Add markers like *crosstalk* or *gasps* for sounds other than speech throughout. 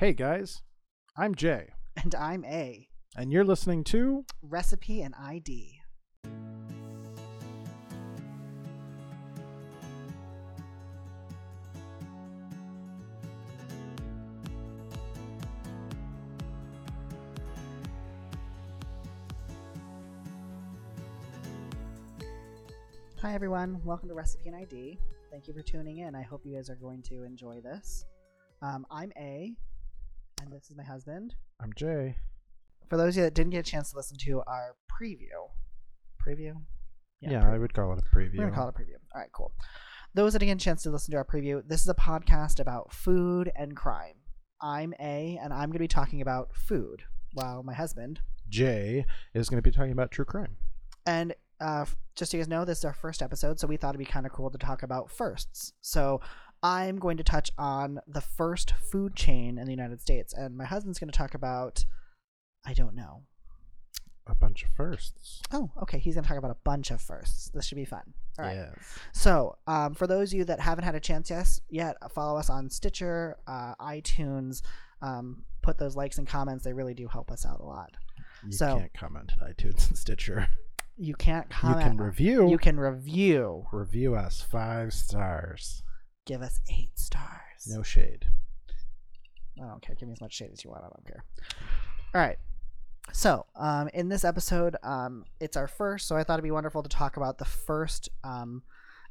Hey guys, I'm Jay, And I'm A. and you're listening to Recipe and ID. Hi everyone, welcome to Recipe and ID. Thank you for tuning in. I hope you guys are going to enjoy this. Um, I'm A, and this is my husband. I'm Jay. For those of you that didn't get a chance to listen to our preview, preview, Yeah, I would call it a preview. we're gonna call it a preview. All right, cool. Those that didn't get a chance to listen to our preview, this is a podcast about food and crime. I'm A, and I'm gonna be talking about food, while my husband Jay is going to be talking about true crime. and uh, just so you guys know, this is our first episode, so we thought it'd be kind of cool to talk about firsts. So I'm going to touch on the first food chain in the United States, and my husband's going to talk about I don't know. A bunch of firsts. Oh, okay. He's going to talk about a bunch of firsts. This should be fun. All right. Yes. So, um, for those of you that haven't had a chance yes, yet, follow us on Stitcher, uh, iTunes. Um, put those likes and comments; they really do help us out a lot. You So- can't comment at iTunes and Stitcher. You can't comment. you can review. You can review. review us five stars. Give us eight stars. No shade. I don't care. Give me as much shade as you want. I don't care. All right. So, um, in this episode, um, it's our first, so I thought it'd be wonderful to talk about the first um,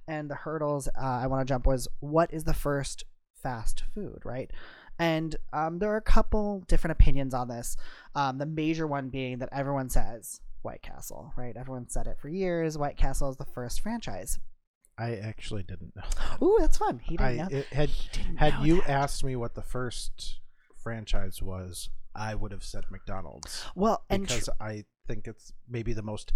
and the hurdles uh, I want to jump was what is the first fast food, right? And um, there are a couple different opinions on this. Um, the major one being that everyone says White Castle, right? Everyone said it for years. White Castle is the first franchise. I actually didn't know. That. Ooh, that's fun. He didn't I know. it, had had you that. asked me what the first franchise was, I would have said McDonald's well, and tr- because I think it's maybe the most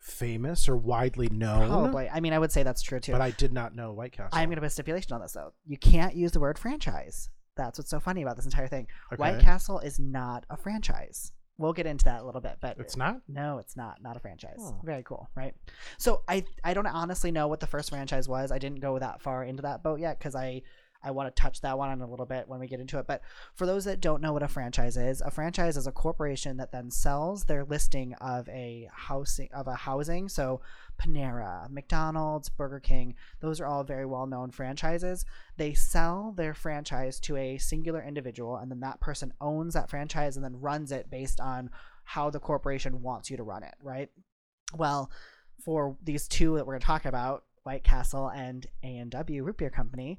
famous or widely known. probably. I mean, I would say that's true too. But I did not know White Castle. I'm going to put a stipulation on this though. You can't use the word franchise. That's what's so funny about this entire thing. White Castle is not a franchise. We'll get into that a little bit, but It's not. no, it's not. Not a franchise. Oh. Very cool, right? So I I don't honestly know what the first franchise was. I didn't go that far into that boat yet because I I want to touch that one on a little bit when we get into it. But for those that don't know what a franchise is, a franchise is a corporation that then sells their listing of a housing of a housing. So Panera, McDonald's, Burger King, those are all very well known franchises. They sell their franchise to a singular individual, and then that person owns that franchise and then runs it based on how the corporation wants you to run it, right? Well, for these two that we're going to talk about, White Castle and A&W Root Beer Company,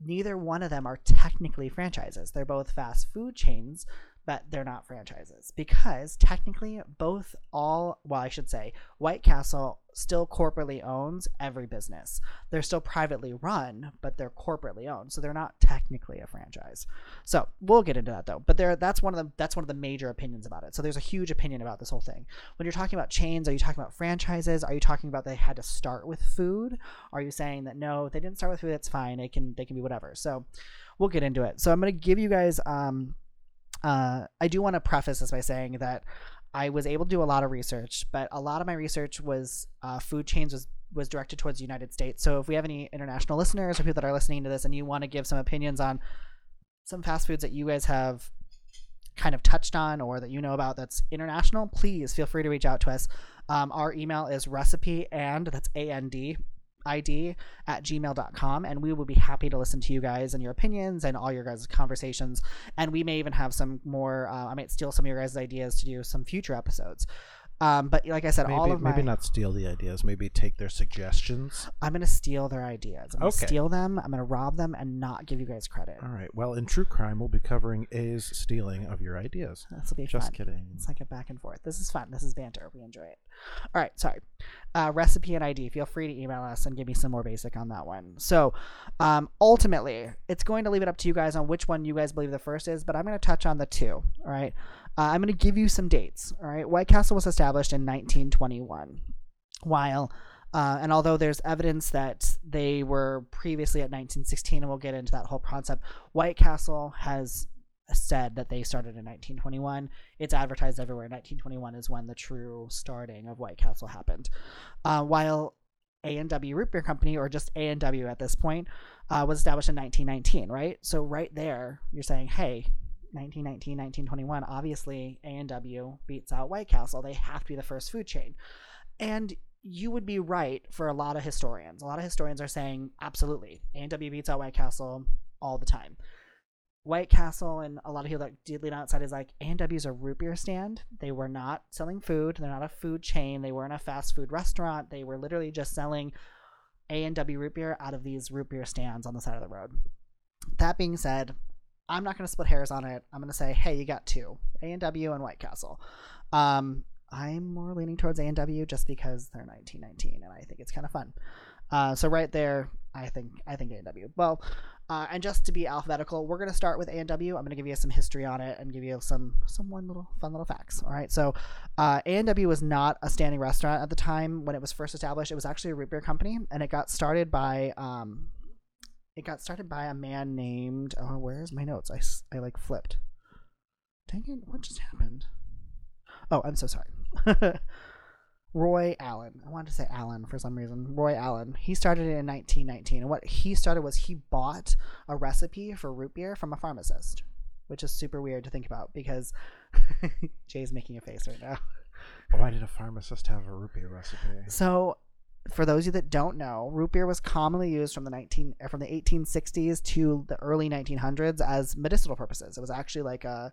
neither one of them are technically franchises. They're both fast food chains, but they're not franchises because technically both all well I should say White Castle still corporately owns every business. They're still privately run, but they're corporately owned. So they're not technically a franchise. So we'll get into that though. But there that's one of the that's one of the major opinions about it. So there's a huge opinion about this whole thing. When you're talking about chains, are you talking about franchises? Are you talking about they had to start with food? Are you saying that no, they didn't start with food, that's fine. They can they can be whatever. So we'll get into it. So I'm gonna give you guys um uh I do want to preface this by saying that I was able to do a lot of research, but a lot of my research was uh, food chains was was directed towards the United States. So if we have any international listeners or people that are listening to this and you want to give some opinions on some fast foods that you guys have kind of touched on or that you know about that's international, please feel free to reach out to us. Um, our email is recipe and that's A N D ID at gmail.com and we will be happy to listen to you guys and your opinions and all your guys' conversations. And we may even have some more, uh, I might steal some of your guys' ideas to do some future episodes. Um, but like I said, all Maybe, of my maybe not steal the ideas. Maybe take their suggestions. I'm gonna steal their ideas. I'm gonna Okay. steal them. I'm gonna rob them and not give you guys credit. All right. Well, in true crime, we'll be covering A's stealing of your ideas. This will be Just fun. kidding. It's like a back and forth. This is fun. This is banter. We enjoy it. All right, sorry. Uh, recipe and ID. Feel free to email us and give me some more basic on that one. So, um, ultimately, it's going to leave it up to you guys on which one you guys believe the first is, but I'm going to touch on the two. All right. Uh, I'm going to give you some dates. All right. White Castle was established in 1921, while. Uh, and although there's evidence that they were previously at 1916, and we'll get into that whole concept, White Castle has said that they started in 1921. It's advertised everywhere. 1921 is when the true starting of White Castle happened. Uh, while A&W Root Beer Company, or just A&W at this point, uh, was established in 1919, right? So right there, you're saying, hey, 1919, 1921, obviously A&W beats out White Castle. They have to be the first food chain. And you would be right for a lot of historians. A lot of historians are saying absolutely A&W beats out White Castle all the time. White Castle and a lot of people that did lean outside is like A&W is a root beer stand. They were not selling food. They're not a food chain. They weren't a fast food restaurant. They were literally just selling A&W root beer out of these root beer stands on the side of the road. That being said, I'm not going to split hairs on it. I'm going to say, hey, you got two, A&W and White Castle. Um, I'm more leaning towards A&W just because they're 1919 and I think it's kind of fun. Uh, so right there, I think I think A&W. Well, uh, and just to be alphabetical, we're going to start with A&W. I'm going to give you some history on it and give you some some one little fun little facts. All right. So uh, A&W was not a standing restaurant at the time when it was first established. It was actually a root beer company, and it got started by um, it got started by a man named oh where's my notes? I, I like flipped. Dang it! What just happened? Oh, I'm so sorry. *laughs* Roy Allen. I wanted to say Allen for some reason. Roy Allen. He started it in 1919. And what he started was he bought a recipe for root beer from a pharmacist, which is super weird to think about because *laughs* Jay's making a face right now. Why did a pharmacist have a root beer recipe? So, for those of you that don't know, root beer was commonly used from the 19 uh, from the 1860s to the early 1900s as medicinal purposes. It was actually like a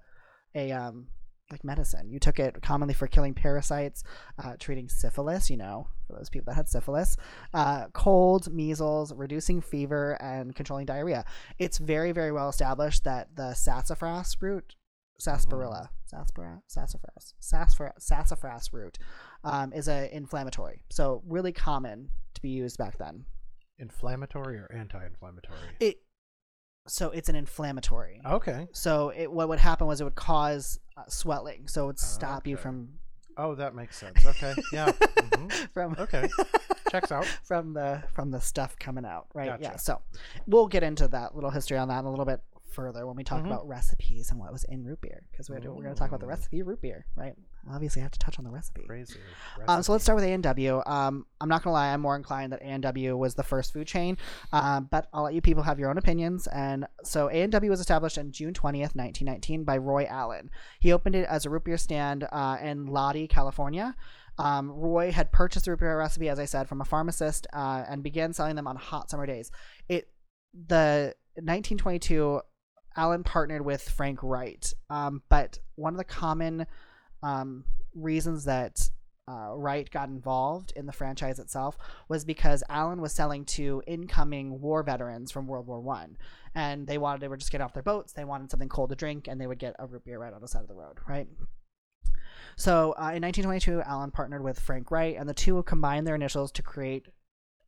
a um like medicine. You took it commonly for killing parasites, uh, treating syphilis. You know, for those people that had syphilis, uh, cold, measles, reducing fever, and controlling diarrhea. It's very very well established that the sassafras root, sarsaparilla, sarsaparilla, sassafras, sassafras, sassafras root um, is a inflammatory. So really common to be used back then. Inflammatory or anti-inflammatory? It so it's an inflammatory. Okay. So it what would happen was it would cause uh, swelling. So it would stop you from Oh, that makes sense. Okay. Yeah. mhm. *laughs* from Okay. Checks out. *laughs* from the from the stuff coming out, right? Yeah. So we'll get into that little history on that in a little bit further when we talk Mhm. about recipes and what was in root beer because we're, we're going to talk about the recipe root beer, right? Obviously, I have to touch on the recipe. Crazy. Um, so let's start with A&W. Um, I'm not gonna lie, I'm more inclined that A&W was the first food chain, um, but I'll let you people have your own opinions. And so A&W was established on June 20th, 1919, by Roy Allen. He opened it as a root beer stand uh, in Lodi, California. Um, Roy had purchased the root beer recipe, as I said, from a pharmacist uh, and began selling them on hot summer days. It the 1922 Allen partnered with Frank Wright, um, but one of the common um, reasons that uh, Wright got involved in the franchise itself was because Allen was selling to incoming war veterans from World War One, and they wanted they were just getting off their boats. They wanted something cold to drink, and they would get a root beer right on the side of the road, right? So uh, in 1922, Allen partnered with Frank Wright, and the two combined their initials to create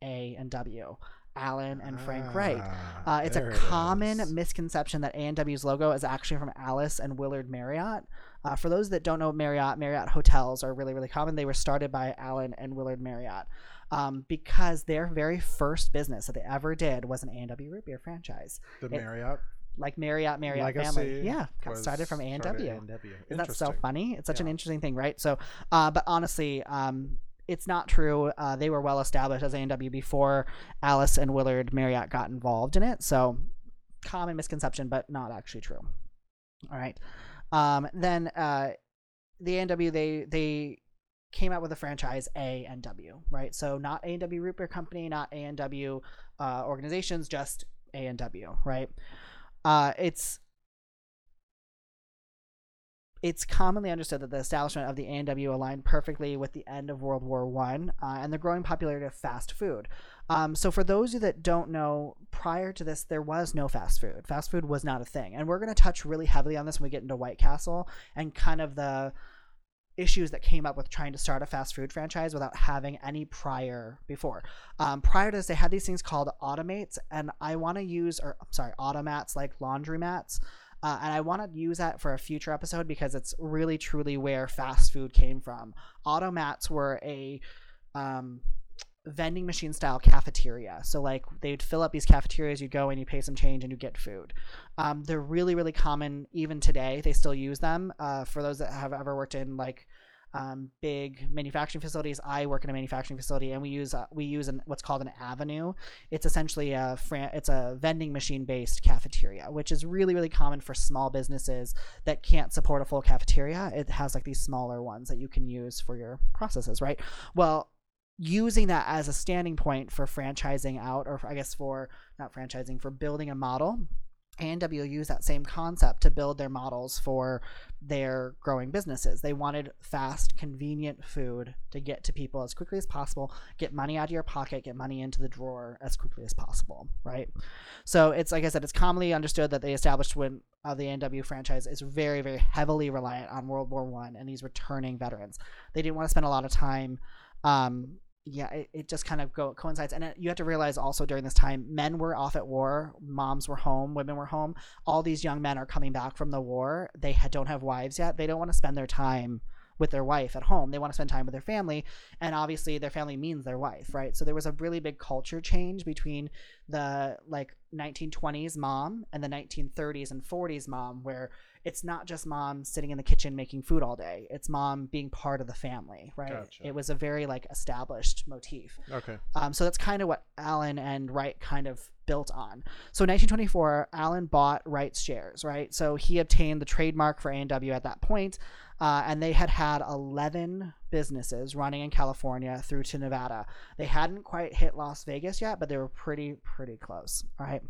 A and W. Allen and Frank Wright. Ah, Uh, it's a it common is. misconception that A&W's logo is actually from Alice and Willard Marriott. Uh, for those that don't know Marriott, Marriott hotels are really, really common. They were started by Allen and Willard Marriott um, because their very first business that they ever did was an A&W root beer franchise. the it- Marriott Like Marriott, Marriott legacy. family. Yeah, got started from A&W. A&W. Isn't that so funny? It's such an interesting thing, right? So, uh, but honestly, um, it's not true. Uh, they were well established as A&W before Alice and Willard Marriott got involved in it. So, common misconception, but not actually true. All right. Um, then uh, the A&W they they came out with a franchise A and W, right? So not A and W Root Beer Company, not A and W uh, organizations, just A and W, right? Uh, it's it's commonly understood that the establishment of the A&W aligned perfectly with the end of World War One uh, and the growing popularity of fast food. Um, so, for those of you that don't know, prior to this, there was no fast food. Fast food was not a thing, and we're going to touch really heavily on this when we get into White Castle and kind of the issues that came up with trying to start a fast food franchise without having any prior before. Um, prior to this, they had these things called automates, and I want to use, or I'm sorry, automats like laundry mats. Uh, and I want to use that for a future episode because it's really truly where fast food came from. Automats were a um, vending machine style cafeteria. So like they'd fill up these cafeterias, you'd go and you pay some change and you get food. Um, they're really really common even today. They still use them. Uh, for those that have ever worked in like um, big manufacturing facilities. I work in a manufacturing facility, and we use uh, we use an, what's called an avenue. It's essentially a fran- it's a vending machine based cafeteria, which is really really common for small businesses that can't support a full cafeteria. It has like these smaller ones that you can use for your processes, right? Well, using that as a standing point for franchising out, or I guess for not franchising, for building a model. A&W used that same concept to build their models for their growing businesses. They wanted fast, convenient food to get to people as quickly as possible, get money out of your pocket, get money into the drawer as quickly as possible, right? So it's like I said, it's commonly understood that they established when uh, the A&W franchise is very, very heavily reliant on World War One and these returning veterans. They didn't want to spend a lot of time um, yeah, it, it just kind of go coincides, and it, you have to realize also during this time, men were off at war, moms were home, women were home. All these young men are coming back from the war. They ha- don't have wives yet. They don't want to spend their time with their wife at home. They want to spend time with their family, and obviously their family means their wife, right? So there was a really big culture change between the like 1920s mom and the 1930s and 40s mom, where it's not just mom sitting in the kitchen making food all day. It's mom being part of the family, right? Gotcha. It was a very like established motif. Okay. Um, so that's kind of what Allen and Wright kind of built on. So in 1924, Allen bought Wright's shares, right? So he obtained the trademark for A&W at that point, uh, and they had had 11 businesses running in California through to Nevada. They hadn't quite hit Las Vegas yet, but they were pretty, pretty close, all right?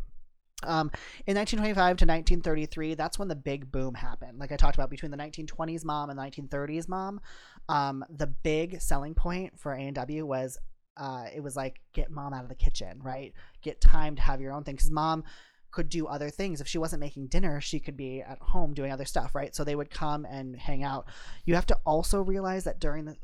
Um, in 1925 to 1933, that's when the big boom happened. Like I talked about, between the 1920s mom and 1930s mom, um, the big selling point for A&W was uh, it was like get mom out of the kitchen, right? Get time to have your own thing because mom could do other things. If she wasn't making dinner, she could be at home doing other stuff, right? So they would come and hang out. You have to also realize that during the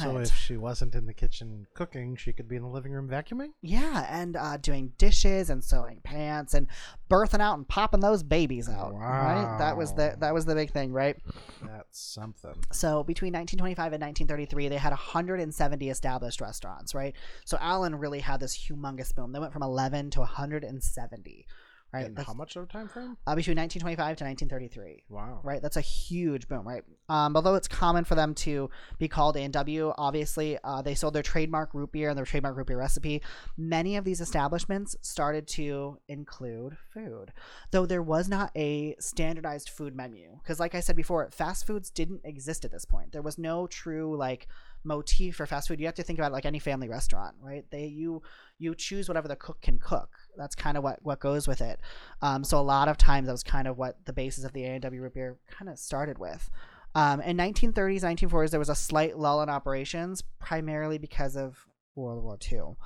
So if she wasn't in the kitchen cooking, she could be in the living room vacuuming. Yeah, and uh, doing dishes and sewing pants and birthing out and popping those babies out. Right? That was the that was the big thing, right? That's something. So between 1925 and 1933, they had 170 established restaurants, right? So Allen really had this humongous boom. They went from 11 to 170, right? How much of a time frame? uh, between 1925 to 1933 Wow. right? That's a huge boom, right? Um, although it's common for them to be called A&W, obviously uh, they sold their trademark root beer and their trademark root beer recipe. Many of these establishments started to include food, though there was not a standardized food menu. Because, like I said before, fast foods didn't exist at this point. There was no true like motif for fast food. You have to think about like any family restaurant, right? They you you choose whatever the cook can cook. That's kind of what what goes with it. Um, so a lot of times that was kind of what the basis of the A&W root beer kind of started with. Um, in 1930s, 1940s, there was a slight lull in operations, primarily because of World War II.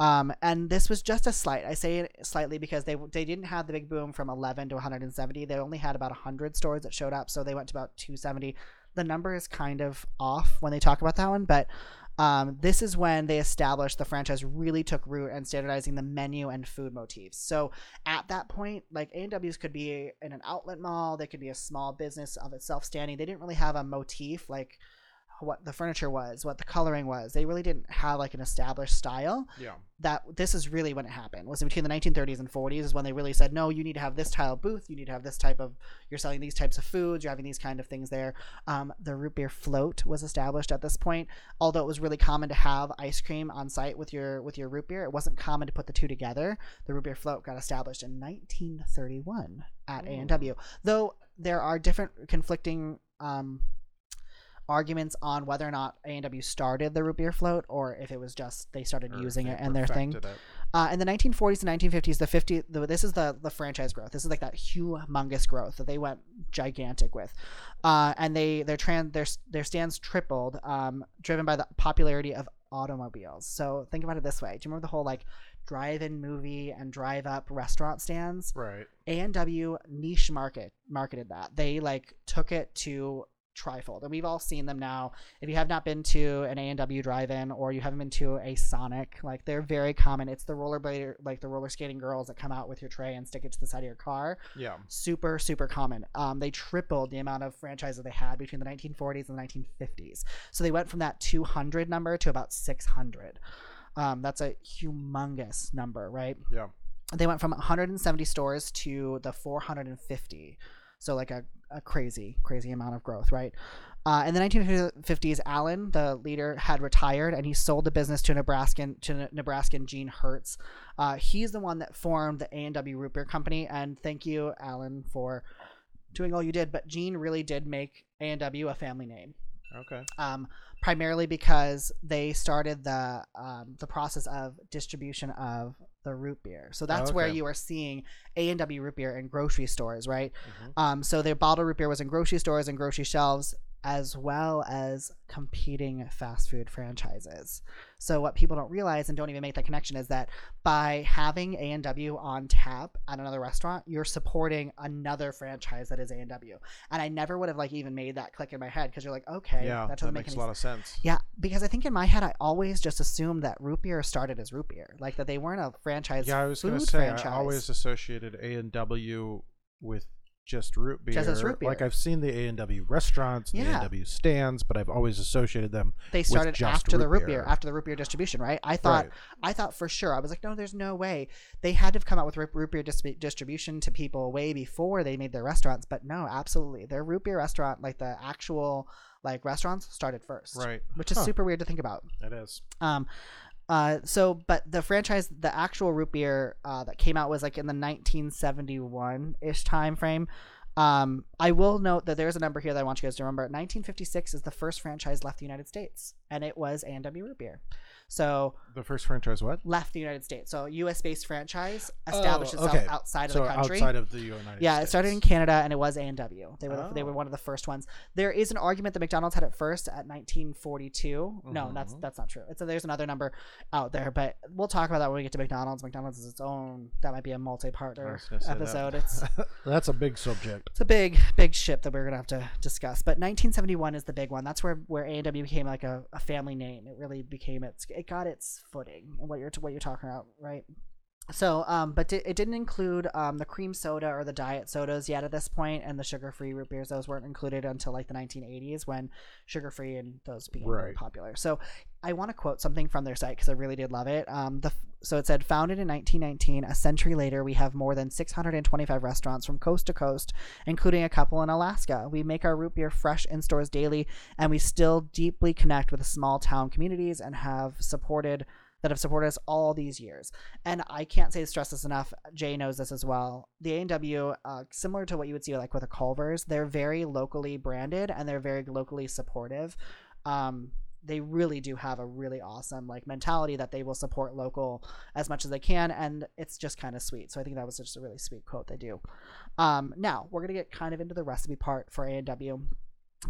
Um, and this was just a slight. I say it slightly because they they didn't have the big boom from 11 to 170. They only had about 100 stores that showed up, so they went to about 270. The number is kind of off when they talk about that one, but um, this is when they established the franchise really took root and standardizing the menu and food motifs. So at that point, like A&Ws could be in an outlet mall, they could be a small business of itself standing. They didn't really have a motif like what the furniture was, what the coloring was. They really didn't have like an established style. Yeah. That this is really when it happened. Was between the 1930s and 40s is when they really said, no, you need to have this style booth. You need to have this type of. You're selling these types of foods. You're having these kind of things there. Um, the root beer float was established at this point. Although it was really common to have ice cream on site with your with your root beer, it wasn't common to put the two together. The root beer float got established in 1931 at Ooh. A&W. Though there are different conflicting um, arguments on whether or not A&W started the root beer float or if it was just they started Or using they it and their thing. Uh, in the 1940s and 1950s, the 50, the, this is the the franchise growth. This is like that humongous growth that they went gigantic with, uh, and they their trans their their stands tripled, um, driven by the popularity of automobiles. So think about it this way: Do you remember the whole like drive-in movie and drive-up restaurant stands? Right. A&W niche market marketed that. They like took it to trifold, and we've all seen them now. If you have not been to an A&W drive-in or you haven't been to a Sonic, like they're very common. It's the rollerblader, like the roller skating girls that come out with your tray and stick it to the side of your car. Yeah. Super, super common. Um, they tripled the amount of franchises they had between the 1940s and the 1950s. So they went from that 200 number to about 600. Um, that's a humongous number, right? Yeah. they went from 170 stores to the 450 So like a, a crazy, crazy amount of growth, right? Uh, in the 1950s, Allen, the leader, had retired and he sold the business to Nebraskan to Nebraskan Gene Hurtz. Uh, he's the one that formed the A and W Root Beer Company, and thank you, Allen, for doing all you did. But Gene really did make A and W a family name Okay. um, primarily because they started the um, the process of distribution of the root beer. So that's where okay. you are seeing A and W root beer in grocery stores, right? Mhm. Um, so their bottled root beer was in grocery stores and grocery shelves, as well as competing fast food franchises. So what people don't realize and don't even make that connection is that by having A and W on tap at another restaurant, you're supporting another franchise that is A and W. And I never would have like even made that click in my head because you're like, okay, Yeah, that that, doesn't make makes a lot of sense. yeah, because I think in my head I always just assumed that root beer started as root beer, like that they weren't a franchise. Yeah, I was gonna say franchise. I always associated A and W with just root beer. Just as root beer. Like. I've seen the A and W restaurants, the A and W stands, but I've always associated them. they started after the root root beer. beer. after the root beer distribution, right? I thought Right. I thought for sure. I was like, no, there's no way. They had to have come out with root root beer dis- distribution to people way before they made their restaurants. But no, absolutely, their root beer restaurant, like the actual like restaurants, started first, Right. which is Huh. super weird to think about. It is. Um, uh, so, but the franchise, the actual root beer uh, that came out was like in the 1971 ish time frame. Um, I will note that there's a number here that I want you guys to remember. 1956 is the first franchise left the United States, and it was A&W Root Beer. So The first franchise what? left the United States. So U.S. based franchise oh, established Oh, itself okay. outside of the country. outside of the United Yeah, States. it started in Canada and it was A and W. They were the, they Oh. were one of the first ones. There is an argument that McDonald's had it first at 1942. No, mm-hmm. that's that's not true. It's a, there's another number out there, but we'll talk about that when we get to McDonald's. McDonald's is its own. That might be a multi-partner was that. episode. It's *laughs* That's a big subject. it's a big big ship that we're gonna have to discuss. But 1971 is the big one. That's where where A and W became like a, a family name. It really became its it got its footing and what you're what you're talking about, right? So, um, but di- it didn't include um, the cream soda or the diet sodas yet at this point, and the sugar-free root beers. Those weren't included until like the 1980s when sugar-free and those became Right. popular. So, I want to quote something from their site because I really did love it. Um, the so it said, founded in 1919, a century later, we have more than 625 restaurants from coast to coast, including a couple in Alaska. We make our root beer fresh in stores daily, and we still deeply connect with small town communities and have supported that have supported us all these years. And I can't say stress this enough. Jay knows this as well. The A and W, uh, similar to what you would see like with a Culver's, they're very locally branded and they're very locally supportive. Um, they really do have a really awesome like mentality that they will support local as much as they can, and it's just kind of sweet. So I think that was just a really sweet quote they do. Um, now we're gonna get kind of into the recipe part for A and W.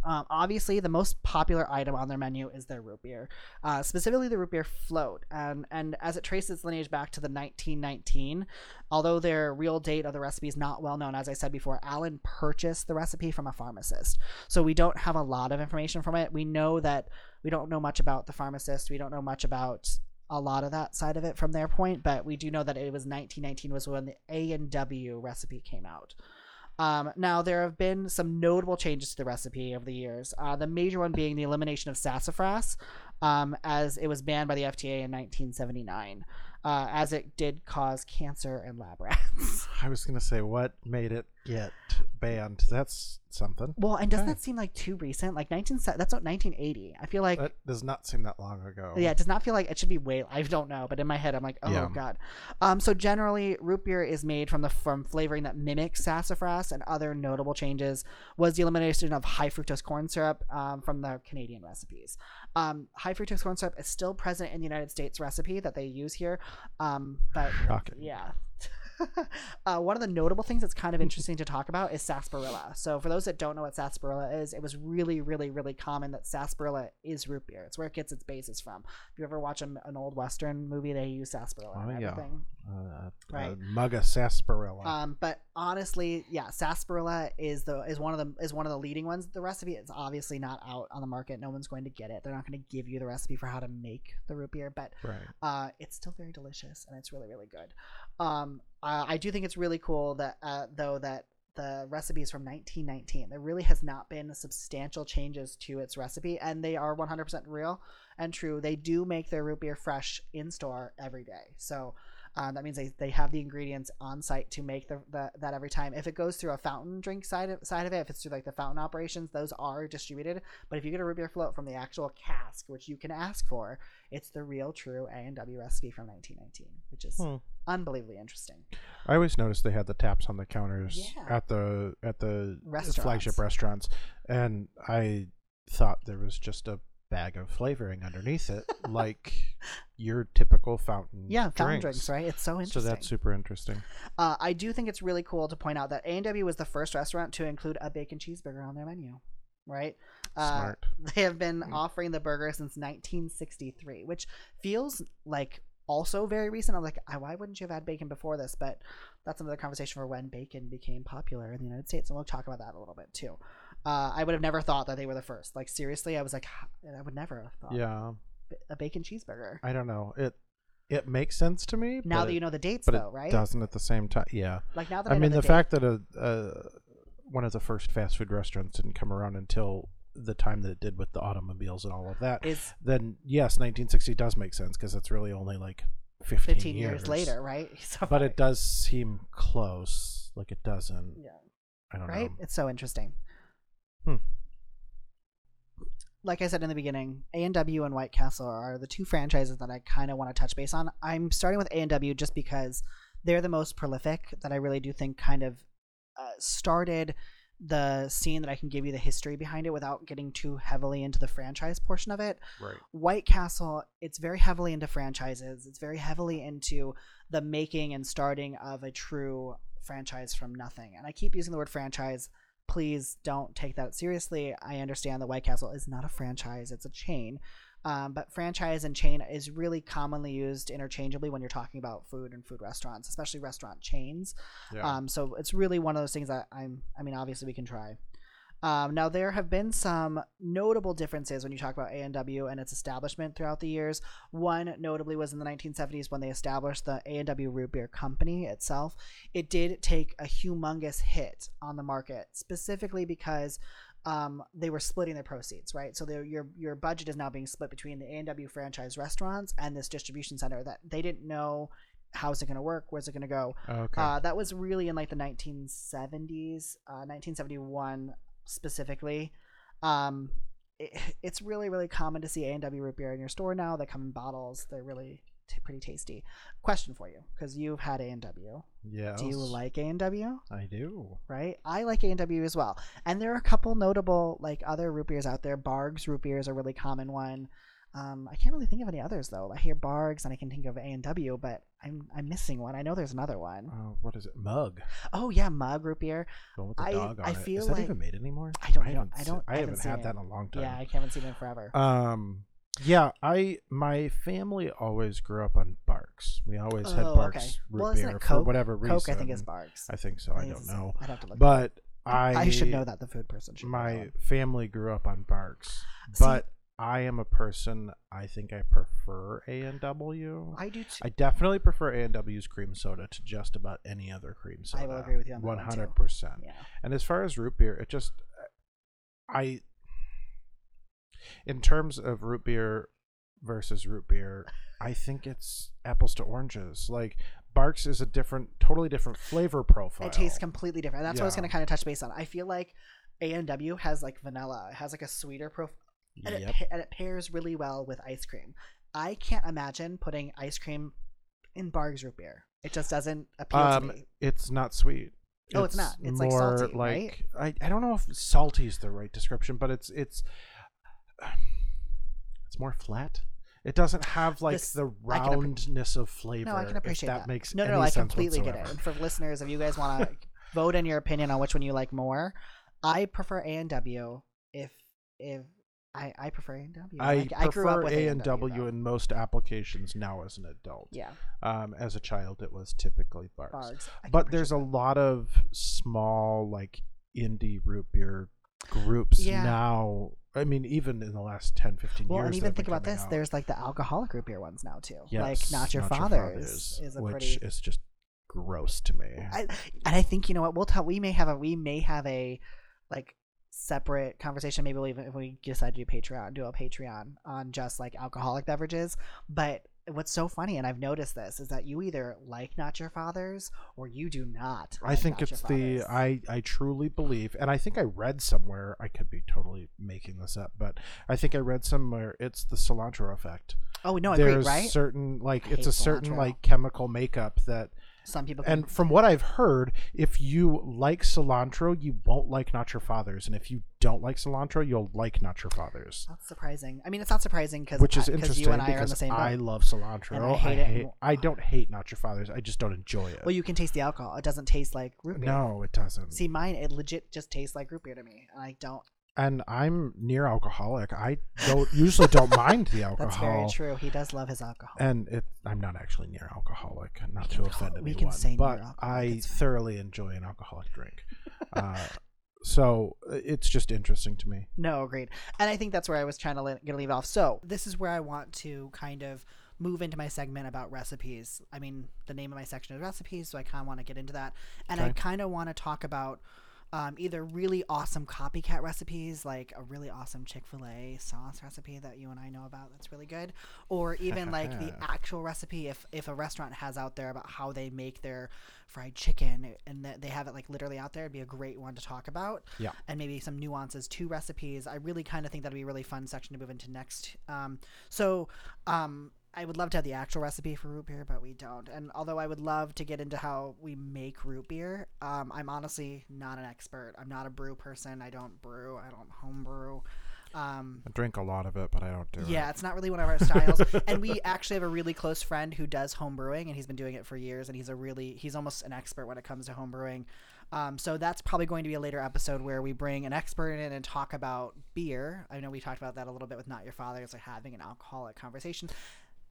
Um, obviously, the most popular item on their menu is their root beer, uh, specifically the root beer float. And and as it traces its lineage back to the 1919, although their real date of the recipe is not well known, as I said before, Allen purchased the recipe from a pharmacist, so we don't have a lot of information from it. We know that we don't know much about the pharmacist. We don't know much about a lot of that side of it from their point, but we do know that it was 1919 was when the A and W recipe came out. Um, now, there have been some notable changes to the recipe over the years. Uh, the major one being the elimination of sassafras, um, as it was banned by the FDA in 1979, uh, as it did cause cancer in lab rats. I was gonna say what made it get banned. That's something. well, and doesn't Okay. that seem like too recent? Like 19, that's what 1980. I feel like That does not seem that long ago. Yeah, it does not feel like it should be way. I don't know, but in my head, I'm like, oh Yeah. god. Um, so generally, root beer is made from the from flavoring that mimics sassafras, and other notable changes was the elimination of high fructose corn syrup um, from the Canadian recipes. Um, high fructose corn syrup is still present in the United States recipe that they use here, um, but Shocking. yeah. *laughs* uh, one of the notable things that's kind of interesting to talk about is sarsaparilla. So, for those that don't know what sarsaparilla is, it was really, really, really common that sarsaparilla is root beer. It's where it gets its basis from. If you ever watch a, an old Western movie, they use sarsaparilla Oh, and yeah. everything. Uh, Right. uh, mug of sarsaparilla. Um, but honestly, yeah, sarsaparilla is the is one of the is one of the leading ones. The recipe is obviously not out on the market. No one's going to get it. They're not going to give you the recipe for how to make the root beer, but right. uh, it's still very delicious and it's really really good. Um, uh, I do think it's really cool that uh, though that the recipe is from 1919. There really has not been substantial changes to its recipe, and they are 100% real and true. They do make their root beer fresh in store every day. So Um, that means they, they have the ingredients on site to make the, the that every time. If it goes through a fountain drink side of, side of it, if it's through like the fountain operations, those are distributed. But if you get a root beer float from the actual cask, which you can ask for, it's the real true A and W recipe from 1919, which is Hmm. unbelievably interesting. I always noticed they had the taps on the counters Yeah. at the at the Restaurants. flagship restaurants, and I thought there was just a bag of flavoring underneath it, like your typical fountain. *laughs* Yeah, fountain drinks. drinks, right? It's so interesting. So that's super interesting. Uh, I do think it's really cool to point out that A&W was the first restaurant to include a bacon cheeseburger on their menu, right? Uh, Smart. *laughs* They have been Mm. offering the burger since 1963, which feels like also very recent. I'm like, "Ah, why wouldn't you have had bacon before this? But that's another conversation for when bacon became popular in the United States, and we'll talk about that a little bit too. Uh, I would have never thought that they were the first. Like seriously, I was like, I would never have thought Yeah, a bacon cheeseburger. I don't know. It it makes sense to me. Now that you know the dates, but though, it right? doesn't at the same time. Yeah. Like now that I, I mean, the the, fact that a, a one of the first fast food restaurants didn't come around until the time that it did with the automobiles and all of that, is then yes, 1960 does make sense because it's really only like 15, 15 years. later, right? *laughs* So But it does seem close. Like it doesn't. yeah. I don't right? know. It's so interesting. Hmm. Like I said in the beginning, A and W and White Castle are the two franchises that I kind of want to touch base on. I'm starting with A and W just because they're the most prolific. That I really do think kind of uh, started the scene that I can give you the history behind it without getting too heavily into the franchise portion of it. Right. White Castle, it's very heavily into franchises. It's very heavily into the making and starting of a true franchise from nothing. And I keep using the word franchise. Please don't take that seriously. I understand that White Castle is not a franchise, it's a chain. Um, but franchise and chain is really commonly used interchangeably when you're talking about food and food restaurants, especially restaurant chains. Yeah. Um, so it's really one of those things that I'm. I mean, obviously we can try. Um, now there have been some notable differences when you talk about A and its establishment throughout the years. One notably was in the 1970s when they established the A and W Root Beer Company itself. It did take a humongous hit on the market, specifically because um, they were splitting their proceeds, right? So your your budget is now being split between the A and W franchise restaurants and this distribution center that they didn't know how's it going to work, where's it going to go. okay. Uh, that was really in like the 1970s, uh, 1971 specifically. Um, it, *laughs* it's really really common to see A and W root beer in your store now. They come in bottles. They're really t- pretty tasty. Question for you, because you've had A and W. yes. Do you like A and W? I do. Right, I like A and W as well. And there are a couple notable like other root beers out there. Barq's root beer is a really common one. Um, I can't really think of any others though. I hear Barq's and I can think of A and W, but I'm I'm missing one. I know there's another one. Uh, what is it? Mug. Oh yeah, mug root beer. The with the I- dog on I it. feel Is that like- even made anymore? I don't know. haven't I don't- I I haven't had it. that in a long time. Yeah, I haven't seen it in forever. Um, yeah, I my family always grew up on Barq's. We always had Oh, Barq's okay. root Well, beer it for whatever reason. Coke, I think is Barq's. I think so. I think don't the same. know, I'd have to look. but I I should know that the food person should. My family grew up on Barq's, but I am a person. I think I prefer A and W. I do too. I definitely prefer A and W's cream soda to just about any other cream soda. I will agree with you on that one, hundred percent. And as far as root beer, it just I in terms of root beer versus root beer, I think it's apples to oranges. Like Barq's is a different totally different flavor profile. It tastes completely different. That's what I was going to kind of touch base on. I feel like A and W has like vanilla. It has like a sweeter profile, and, it, Yep. pa- and it pairs really well with ice cream. I can't imagine putting ice cream in Barq's root beer. It just doesn't appeal Um, to me. It's not sweet. Oh, it's not. It's, like, more salty, like I, I don't know if salty is the right description, but it's it's *sighs* it's more flat. It doesn't have like This- the roundness of flavor. No, I can appreciate that. that. makes no, no, any I completely get it. And for listeners, if you guys want to vote in your opinion on which one you like more, I prefer A and W. If if I I prefer A and W. I, I grew up prefer with A and W though. in most applications now as an adult. Yeah, Um, as a child, it was typically bars. Can But there's a lot of small like indie root beer groups Yeah. now. I mean, even in the last 10, 15. Well, years. and even think about this. out. There's like the alcoholic root beer ones now too. like not your Not father's is a which pretty. is just gross to me. I, and I think you know what we'll tell. We may have a we may have a like separate conversation. Maybe we'll even if we decide to do Patreon, do a Patreon on just like alcoholic beverages. But what's so funny, and I've noticed this, is that you either like not your fathers or you do not. I like think Not it's the I I truly believe, and I think I read somewhere. I could be totally making this up, but I think I read somewhere it's the cilantro effect. Oh no, I agree, There's right? certain like I it's a certain like chemical makeup that, Some people. Can, and from what I've heard, if you like cilantro, you won't like Not Your Father's, and if you don't like cilantro, you'll like Not Your Father's. that's surprising. I mean, it's not surprising because Which is because interesting you and I are in the same boat. I love cilantro. I hate it and- I don't hate Not Your Father's. I just don't enjoy it. well, you can taste the alcohol. It doesn't taste like root beer. no, it doesn't. See, mine it legit just tastes like root beer to me, and I don't. And I'm near alcoholic. I don't usually don't *laughs* mind the alcohol. That's very true. He does love his alcohol. And it, I'm not actually near alcoholic, not to offend call- we can say but I thoroughly enjoy an alcoholic drink. Uh, so uh, it's just interesting to me. No, agreed. And I think that's where I was trying to le- gonna leave off. So this is where I want to kind of move into my segment about recipes. I mean, the name of my section is recipes, so I kind of want to get into that, and I kind of want to talk about. Um, either really awesome copycat recipes, like a really awesome Chick fil A sauce recipe that you and I know about that's really good, or even like the *laughs* actual recipe if, if a restaurant has out there about how they make their fried chicken and that they have it like literally out there, it'd be a great one to talk about Yeah. and maybe some nuances to recipes. I really kind of think that'd be a really fun section to move into next. Um, so um, I would love to have the actual recipe for root beer, but we don't. And although I would love to get into how we make root beer, um, I'm honestly not an expert. I'm not a brew person. I don't brew. I don't home brew. Um, I drink a lot of it, but I don't do yeah, it. it's not really one of our styles. *laughs* and we actually have a really close friend who does home brewing, and he's been doing it for years. And he's a really he's almost an expert when it comes to home brewing. Um, so that's probably going to be a later episode where we bring an expert in and talk about beer. I know we talked about that a little bit with Not Your Father, it's like having an alcoholic conversation.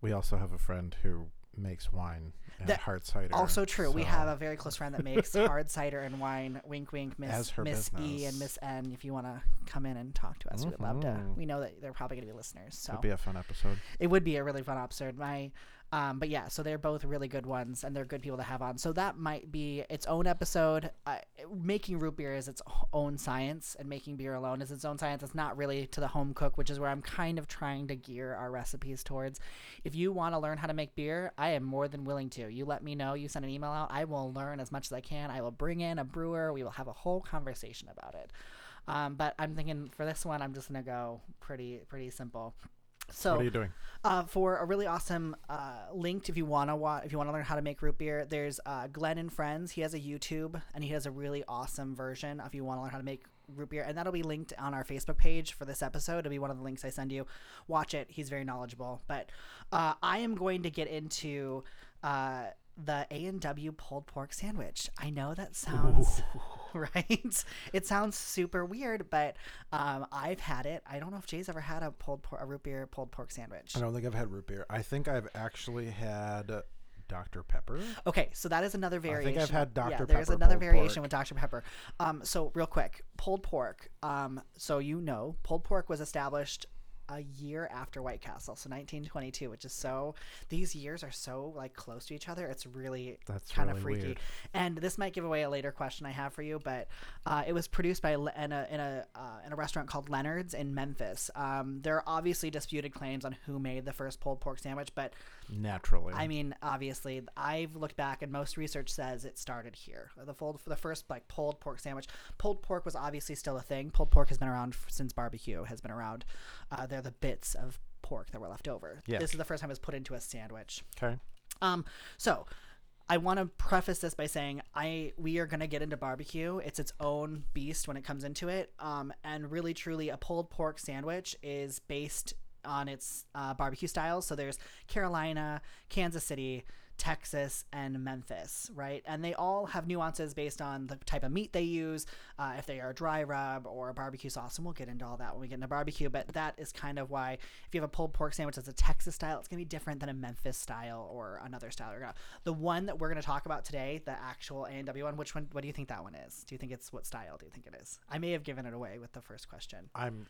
We also have a friend who makes wine and That- hard cider. Also true. We have a very close friend that makes *laughs* hard cider and wine. Wink, wink, Miss As her Miss E and Miss N. If you want to come in and talk to us, we'd love to. Mhm. We know that they're probably going to be listeners. So It'd be a fun episode. it would be a really fun episode. My, um, but yeah, so they're both really good ones, and they're good people to have on. So that might be its own episode. Uh, making root beer is its own science, and making beer alone is its own science. It's not really to the home cook, which is where I'm kind of trying to gear our recipes towards. If you want to learn how to make beer, I am more than willing to. You let me know. You send an email out. I will learn as much as I can. I will bring in a brewer. We will have a whole conversation about it. Um, but I'm thinking for this one, I'm just gonna go pretty pretty simple. So what are you doing? uh, for a really awesome uh, linked if you want to wa- if you want to learn how to make root beer there's uh, glen and friends. He has a youtube and he has a really awesome version if you want to learn how to make root beer and that'll be linked on our facebook page for this episode. It'll be one of the links i send you. Watch it. He's very knowledgeable. But uh, i am going to get into the a&w pulled pork sandwich i know that sounds *laughs* right it sounds super weird but um, i've had it i don't know if jay's ever had a pulled por- a root beer pulled pork sandwich I don't think I've had root beer. I think I've actually had Dr. Pepper. Okay, so that is another variation. I think I've had Yeah, Dr. there's another variation pork. with Dr. Pepper. Um, so real quick, pulled pork. Um, so you know, pulled pork was established a year after White Castle, so 1922, which is so. These years are so like close to each other. It's really That's kind of really freaky. weird. And this might give away a later question I have for you, but uh, it was produced by Le- in a in a uh, in a restaurant called Leonard's in Memphis. Um, there are obviously disputed claims on who made the first pulled pork sandwich, but Naturally. I mean, obviously, I've looked back, and most research says it started here. The fold the first like pulled pork sandwich. Pulled pork was obviously still a thing. Pulled pork has been around since barbecue has been around. Uh, they're the bits of pork that were left over. Yeah. This is the first time it was put into a sandwich. okay. Um, so I want to preface this by saying I we are gonna get into barbecue. It's its own beast when it comes into it. Um, and really truly, a pulled pork sandwich is based on its uh, barbecue styles. So there's Carolina, Kansas City. Texas and Memphis, right? And they all have nuances based on the type of meat they use, uh, if they are dry rub or barbecue sauce. And we'll get into all that when we get into barbecue. But that is kind of why if you have a pulled pork sandwich that's a Texas style, it's going to be different than a Memphis style or another style. Gonna- The one that we're going to talk about today, the actual A&W one, which one, what do you think that one is? Do you think it's, what style do you think it is? I may have given it away with the first question. I'm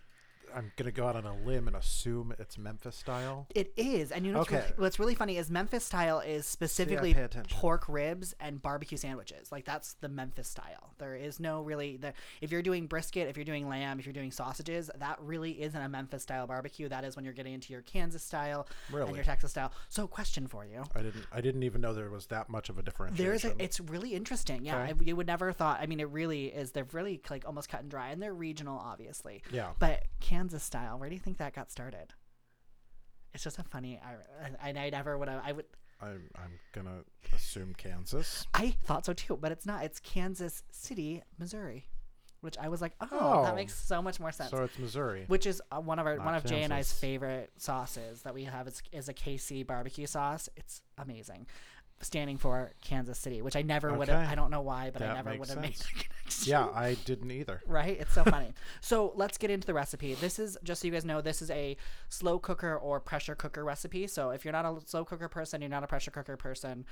I'm gonna go out on a limb and assume it's Memphis style. It is, and you know what's, Okay. really, what's really funny is Memphis style is specifically attention. pork ribs and barbecue sandwiches. Like that's the Memphis style. There is no really the if you're doing brisket, if you're doing lamb, if you're doing sausages, that really isn't a Memphis style barbecue. That is when you're getting into your Kansas style and your Texas style. So, question for you. I didn't. I didn't even know there was that much of a differentiation. There's a, it's really interesting. Yeah, Okay. I, you would never thought. I mean, it really is. They're really like almost cut and dry, and they're regional, obviously. yeah. But Kansas style, where do you think that got started? It's just a funny. I, I, I never would have. I would. I'm. I'm gonna assume Kansas. I thought so too, but it's not. It's Kansas City, Missouri, which I was like, oh, that Oh. makes so much more sense. So it's Missouri. which is uh, one of our Not one of Jay and I's favorite sauces that we have is, is a KC barbecue sauce. It's amazing. Standing for Kansas City, which I never would have. I don't know why, but I never would have made the connection. yeah, I didn't either. *laughs* Right? It's so *laughs* funny. so let's get into the recipe. This is just so you guys know, this is a slow cooker or pressure cooker recipe. So if you're not a slow cooker person, you're not a pressure cooker person,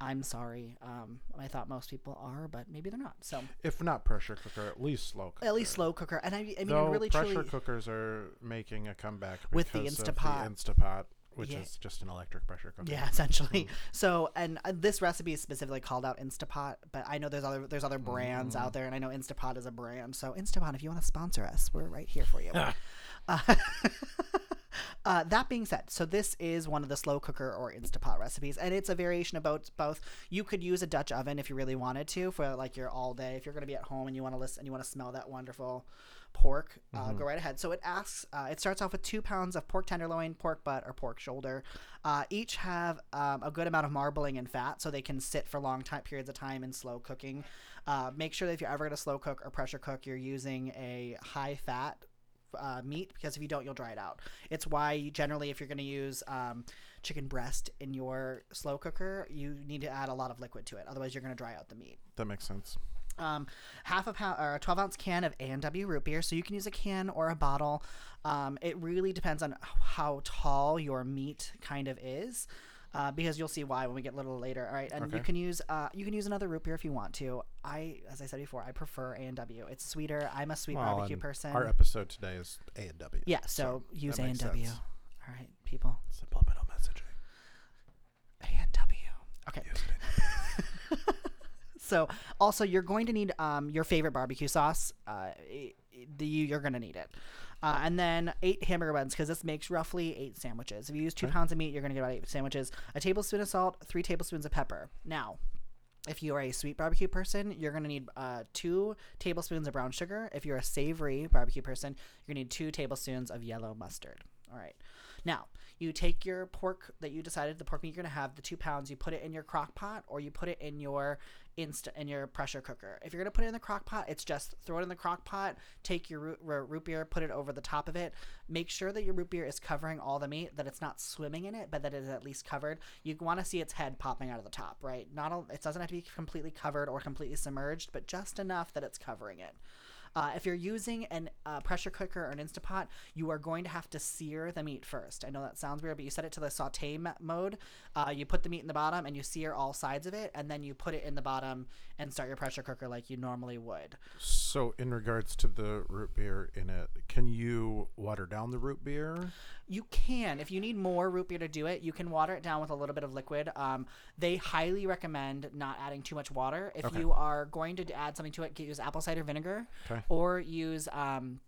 I'm sorry. Um, I thought most people are, but maybe they're not. So If not pressure cooker, at least slow cooker. at least slow cooker. And I, I mean, Though really, pressure truly, cookers are making a comeback With the because of Instapot. Which Yeah. is just an electric pressure cooker. Yeah, *laughs* essentially. So, and uh, this recipe is specifically called out Instapot, but I know there's other there's other brands Mm. out there, and I know Instapot is a brand. So, Instapot, if you want to sponsor us, we're right here for you. *laughs* uh, *laughs* uh, that being said, so this is one of the slow cooker or Instapot recipes, and it's a variation of both. Both you could use a Dutch oven if you really wanted to for like your all day. If you're going to be at home and you want to listen and you want to smell that wonderful pork, uh, go right ahead. So it asks, uh, it starts off with two pounds of pork tenderloin, pork butt, or pork shoulder. Uh, each have um, a good amount of marbling and fat, so they can sit for long time periods of time in slow cooking. Uh, make sure that if you're ever going to slow cook or pressure cook, you're using a high fat uh, meat because if you don't, you'll dry it out. It's why you generally, if you're going to use um, chicken breast in your slow cooker, you need to add a lot of liquid to it. Otherwise, you're going to dry out the meat That makes sense. Um, half a pound or a 12 ounce can of A&W root beer. So you can use a can or a bottle. Um, it really depends on how tall your meat kind of is. Uh, because you'll see why when we get a little later. All right, and you can use uh, you can use another root beer if you want to. I, as I said before, I prefer A and W. It's sweeter. I'm a sweet Well, barbecue person. Our episode today is A and W. yeah, so, use A and W. All right, people. Subliminal messaging. A and W. Okay. *laughs* Use it in- So also you're going to need um, your favorite barbecue sauce. Uh, the you're going to need it, uh, and then eight hamburger buns because this makes roughly eight sandwiches. If you use two pounds of meat, you're going to get about eight sandwiches. A tablespoon of salt, three tablespoons of pepper. Now. If you are a sweet barbecue person, you're going to need uh, two tablespoons of brown sugar. If you're a savory barbecue person, you're going to need two tablespoons of yellow mustard. All right. Now, you take your pork that you decided the pork meat you're to have, the two pounds, you put it in your crock pot or you put it in your insta in your pressure cooker. If you're to put it in the crock pot, it's just throw it in the crock pot, take your root, root beer, put it over the top of it. Make sure that your root beer is covering all the meat, that it's not swimming in it, but that it is at least covered. You want to see its head popping out of the top, right? Not all, it doesn't have to be completely covered or completely submerged, but just enough that it's covering it. Uh, if you're using an uh, pressure cooker or an Instapot, you are going to have to sear the meat first. I know that sounds weird, but you set it to the saute m- mode. Uh, you put the meat in the bottom and you sear all sides of it, and then you put it in the bottom and start your pressure cooker like you normally would. So, in regards to the root beer in it, can you water down the root beer? You can, if you need more root beer to do it, you can water it down with a little bit of liquid. Um, they highly recommend not adding too much water. If Okay. you are going to add something to it, get use apple cider vinegar Okay. Or use um,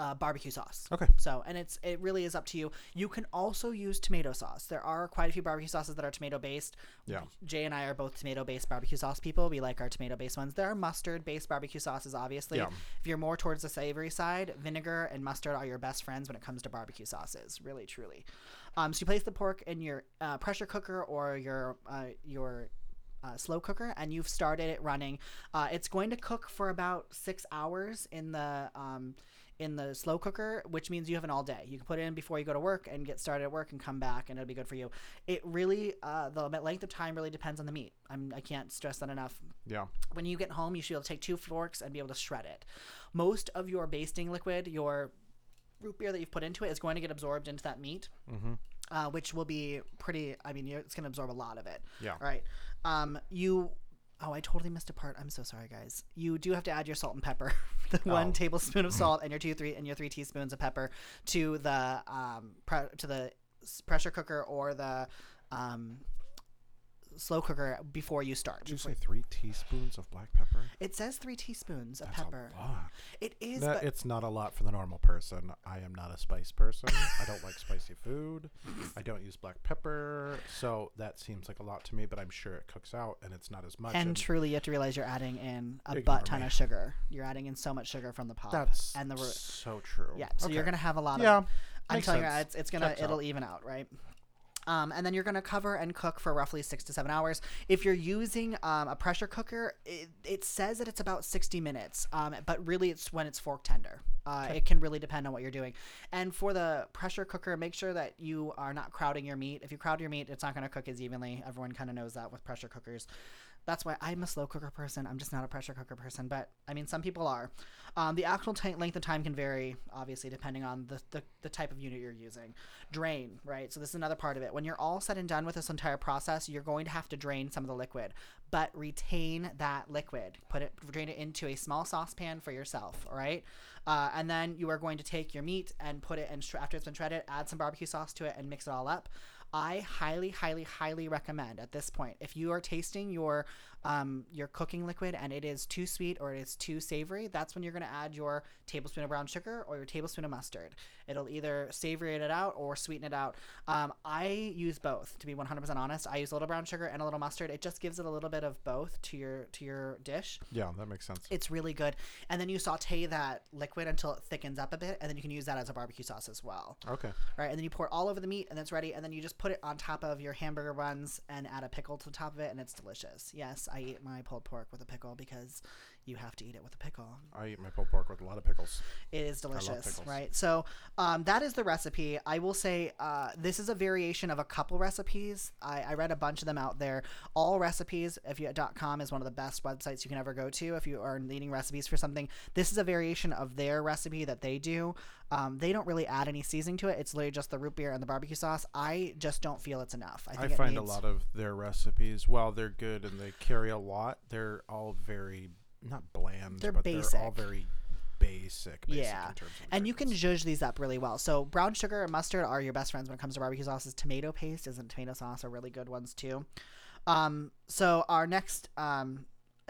uh, barbecue sauce. Okay. So, and it's it really is up to you. You can also use tomato sauce. There are quite a few barbecue sauces that are tomato based. Yeah. Jay and I are both tomato based barbecue sauce people. We like our tomato based ones. There are mustard based barbecue sauces, obviously. Yeah. If you're more towards the savory side, vinegar and mustard are your best friends when it comes to barbecue sauces. Really, truly. Um, so you place the pork in your uh, pressure cooker or your uh, your uh, slow cooker and you've started it running. Uh, it's going to cook for about six hours in the um, in the slow cooker, which means you have an all day. You can put it in before you go to work and get started at work and come back, and it'll be good for you. It really uh, the length of time really depends on the meat. I'm, I can't stress that enough Yeah. when you get home, you should be able to take two forks and be able to shred it. Most of your basting liquid, your root beer that you've put into it, is going to get absorbed into that meat, Mm-hmm. uh, which will be pretty. I mean, you're, it's going to absorb a lot of it. Yeah. Right. Um, you Oh, I totally missed a part. I'm so sorry, guys. You do have to add your salt and pepper, *laughs* the one Oh. tablespoon of *clears throat* salt and your two three and your three teaspoons of pepper to the um pre- to the pressure cooker or the um slow cooker before you start. Did you say three teaspoons of black pepper? It says three teaspoons of That's pepper. a lot. It is, That- but it's not a lot for the normal person. I am not a spice person. I don't like spicy food. I don't use black pepper, so that seems like a lot to me. But I'm sure it cooks out, and it's not as much. and truly, you have to realize you're adding in a butt ton me. of sugar. You're adding in so much sugar from the pop. that's and the ro- so true. yeah. So you're gonna have a lot of. yeah. I'm makes telling you, it's, it's gonna Checks it'll out. even out, right? Um, and then you're gonna cover and cook for roughly six to seven hours. If you're using um, a pressure cooker, it, it says that it's about 60 minutes, um, but really it's when it's fork tender. Uh, It can really depend on what you're doing. And for the pressure cooker, make sure that you are not crowding your meat. If you crowd your meat, it's not gonna cook as evenly. Everyone kind of knows that with pressure cookers. That's why I'm a slow cooker person. I'm just not a pressure cooker person. But I mean, some people are. Um, the actual ti length of time can vary, obviously, depending on the, the, the type of unit you're using. Drain, right? So, this is another part of it. When you're all said and done with this entire process, you're going to have to drain some of the liquid, but retain that liquid. Put it, drain it into a small saucepan for yourself, all right? Uh, and then you are going to take your meat and put it in, after it's been shredded, add some barbecue sauce to it and mix it all up. I highly, highly, highly recommend at this point if you are tasting your um, your cooking liquid and it is too sweet or it is too savory, that's when you're going to add your tablespoon of brown sugar or your tablespoon of mustard. It'll either savory it out or sweeten it out. Um, I use both to be 100% honest. I use a little brown sugar and a little mustard. It just gives it a little bit of both to your to your dish. Yeah, that makes sense. It's really good. And then you saute that liquid until it thickens up a bit, and then you can use that as a barbecue sauce as well Okay. right? And then you pour it all over the meat, and it's ready. And then you just put it on top of your hamburger buns and add a pickle to the top of it, and it's delicious. Yes, I eat my pulled pork with a pickle because you have to eat it with a pickle. I eat my pulled pork with a lot of pickles. It is delicious, right? So um, that is the recipe. I will say uh, this is a variation of a couple recipes. I, I read a bunch of them out there. All recipes, if you .com is one of the best websites you can ever go to if you are needing recipes for something. This is a variation of their recipe that they do. Um, they don't really add any seasoning to it. It's literally just the root beer and the barbecue sauce. I just don't feel it's enough. I, I, find a lot of their recipes, while they're good and they carry a lot, they're all very not bland, They're but they're all very basic. basic Yeah. in terms of And you can judge these up really well. So brown sugar and mustard are your best friends when it comes to barbecue sauces. Tomato paste and tomato sauce are really good ones too. Um, so our next, um,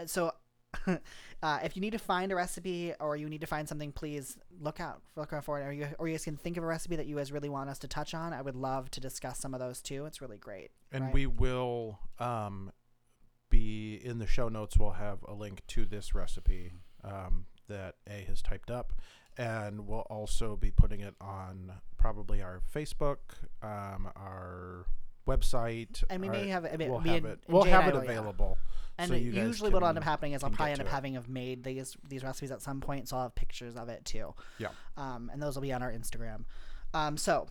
so *laughs* uh, if you need to find a recipe or you need to find something, please look out, look out for it. Or you, or you guys can think of a recipe that you guys really want us to touch on. I would love to discuss some of those too. It's really great. And right? we will um, be in the show notes. We'll have a link to this recipe um, that A has typed up, and we'll also be putting it on probably our Facebook, um, our website, And we may our- have it- we'll have and- it. We'll have it will, yeah. available. And so usually what'll end up happening is I'll probably end up it. having have made these these recipes at some point, so I'll have pictures of it too. Yeah. Um, and those will be on our Instagram. Um, so.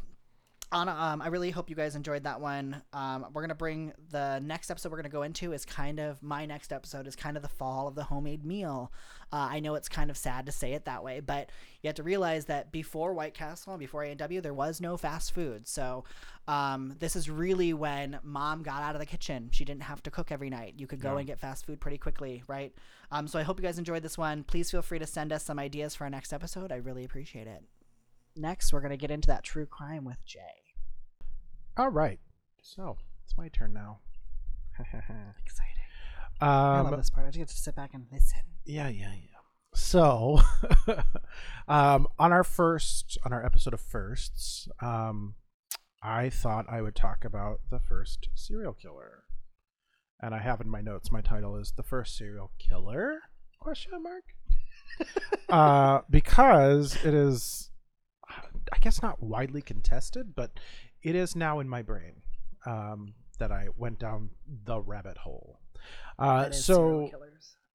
On, um, I really hope you guys enjoyed that one. Um, we're gonna bring the next episode we're gonna go into is kind of my next episode is kind of the fall of the homemade meal. Uh, I know it's kind of sad to say it that way, but you have to realize that before White Castle and before A and W, there was no fast food. So um, this is really when mom got out of the kitchen. She didn't have to cook every night. You could go Yeah. and get fast food pretty quickly, right? Um, so I hope you guys enjoyed this one. Please feel free to send us some ideas for our next episode. I really appreciate it. Next, we're gonna get into that true crime with Jay. All right. So it's my turn now. *laughs* Exciting. I love um, this part. I just get to sit back and listen. Yeah, yeah, yeah. So, *laughs* um, on our first, on our episode of firsts, um, I thought I would talk about the first serial killer, and I have in my notes. My title is "The First Serial Killer?" Question mark. *laughs* uh, because it is, I guess, not widely contested, but it is now in my brain um, that I went down the rabbit hole. Uh, so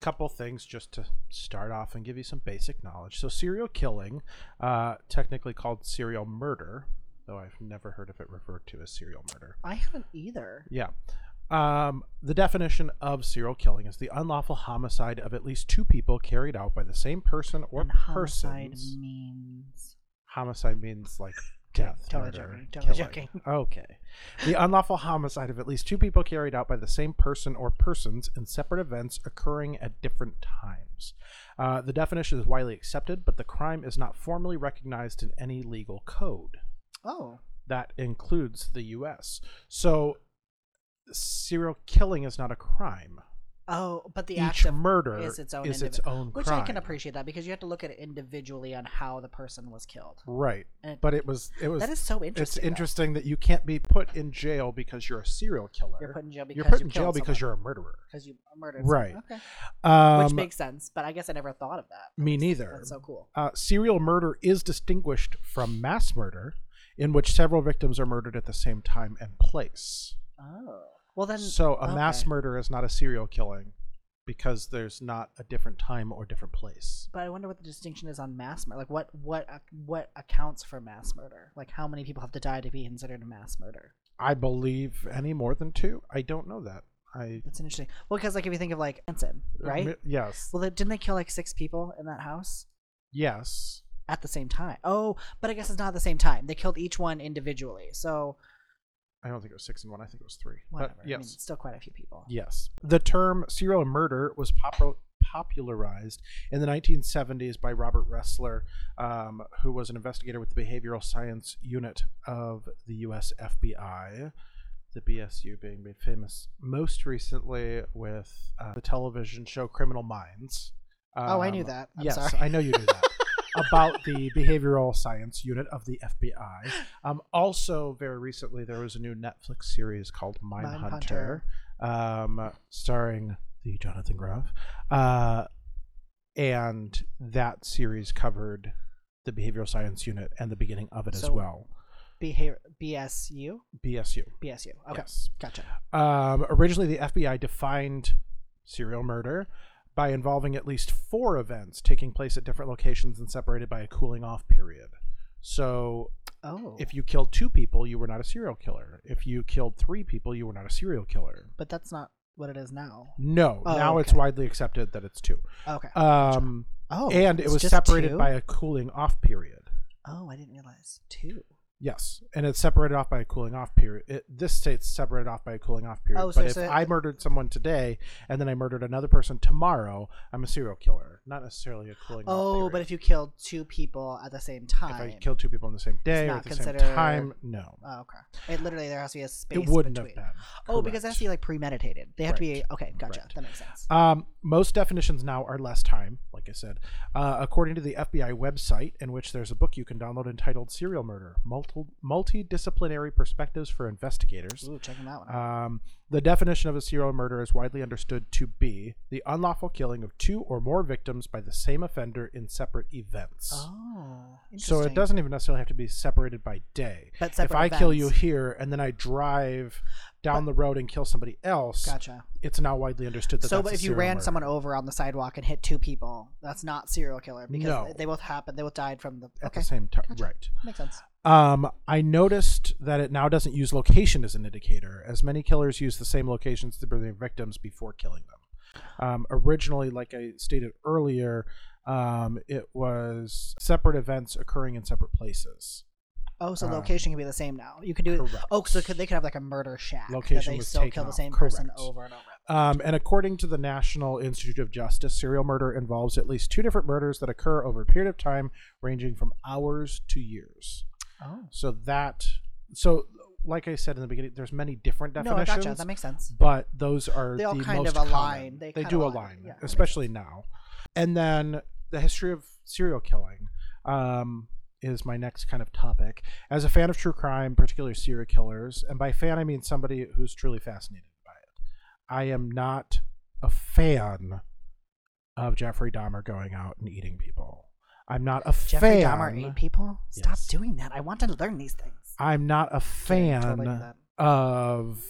couple things just to start off and give you some basic knowledge. So, serial killing, uh, technically called serial murder, though I've never heard of it referred to as serial murder. I haven't either. Yeah. Um, the definition of serial killing is the unlawful homicide of at least two people carried out by the same person or and homicide persons. means Homicide means like death totally murder joking. Totally *laughs* joking. Okay. The unlawful homicide of at least two people carried out by the same person or persons in separate events occurring at different times. Uh, the definition is widely accepted, but the crime is not formally recognized in any legal code. Oh, That includes the U.S. So, serial killing is not a crime. Oh, but the Each act of murder is its own is its own which crime. I can appreciate that because you have to look at it individually on how the person was killed. Right. And But it was it was that is so interesting. it's though. interesting that you can't be put in jail because you're a serial killer. You're put in jail because You're put you in jail because you're a murderer. because you murdered Right. someone. Okay. Um, Which makes sense, but I guess I never thought of that. me neither. That's so cool. Uh, serial murder is distinguished from mass murder, in which several victims are murdered at the same time and place. Oh. Well then So a mass murder is not a serial killing because there's not a different time or different place. But I wonder what the distinction is on mass murder. Like what what what accounts for mass murder? Like how many people have to die to be considered a mass murder? I believe any more than two. I don't know that. I That's interesting. Well, because like if you think of like Manson, uh, right? Mi- yes. Well, didn't they kill like six people in that house yes. at the same time? Oh, but I guess it's not at the same time. They killed each one individually. So I don't think it was six and one. I think it was three. whatever. But I mean, yes. still quite a few people. Yes. The term serial murder was popu- popularized in the 1970s by Robert Ressler, um, who was an investigator with the Behavioral Science Unit of the U.S. FBI, the BSU being made famous most recently with uh, the television show Criminal Minds. Oh, I knew Um, that. I'm yes, sorry. I know you knew that. *laughs* about the behavioral science unit of the FBI. Um, also, very recently, there was a new Netflix series called Mindhunter, um, starring the Jonathan Groff. Uh, and that series covered the behavioral science unit and the beginning of it as well. Behavior BSU BSU. BSU. Okay, Yes. gotcha. Um, originally, the FBI defined serial murder by involving at least four events taking place at different locations and separated by a cooling off period. So, Oh, if you killed two people, you were not a serial killer. If you killed three people, you were not a serial killer. but that's not what it is now. No, Oh, now it's widely accepted that it's two. Okay. Um, oh, and it was separated two? by a cooling off period. Oh, I didn't realize two. Yes, and it's separated off by a cooling off period. It, this state's separated off by a cooling off period. Oh, so- but if so- I murdered someone today and then I murdered another person tomorrow, I'm a serial killer, not necessarily a cooling off Oh, but if you killed two people at the same time, if I killed two people on the same day or at the same time, no, Oh, okay. It literally there has to be a space. it wouldn't between. have been. Oh, because it has to be like premeditated. They have to be okay. Gotcha. Right. That makes sense. Um, most definitions now are less time, like I said. Uh, according to the FBI website, in which there's a book you can download entitled Serial Murder Multi- Multidisciplinary Perspectives for Investigators. Ooh, checking that one. out. Um, the definition of a serial murder is widely understood to be the unlawful killing of two or more victims by the same offender in separate events. oh, so it doesn't even necessarily have to be separated by day. But If separate I kill you here and then I drive down the road and kill somebody else, Gotcha. it's now widely understood that So, that's but if you ran murder. someone over on the sidewalk and hit two people, that's not serial killer because No. they both happened. They both died from the. at okay, the same time, Gotcha. right? makes sense. Um, I noticed that it now doesn't use location as an indicator, as many killers use the same locations to bring their victims before killing them. Um, originally, like I stated earlier, um, it was separate events occurring in separate places. Oh, so Um, location can be the same now. You can do it. Correct. Oh, so could, they could have like a murder shack Location that they was still taken kill the same person Correct. over and over. Um, and according to the National Institute of Justice, serial murder involves at least two different murders that occur over a period of time ranging from hours to years. Oh, So that, so like I said in the beginning, there's many different definitions. no, I definitions. gotcha. That makes sense. but those are They all the kind most of align. common. They They, do align. align, Yeah, especially now. And then the history of serial killing um, is my next kind of topic. As a fan of true crime, particularly serial killers, and by fan I mean somebody who's truly fascinated by it, I am not a fan of Jeffrey Dahmer going out and eating people. I'm not a Jeffrey fan. Dahmer ate people. Stop Yes. doing that. I want to learn these things. I'm not a fan totally of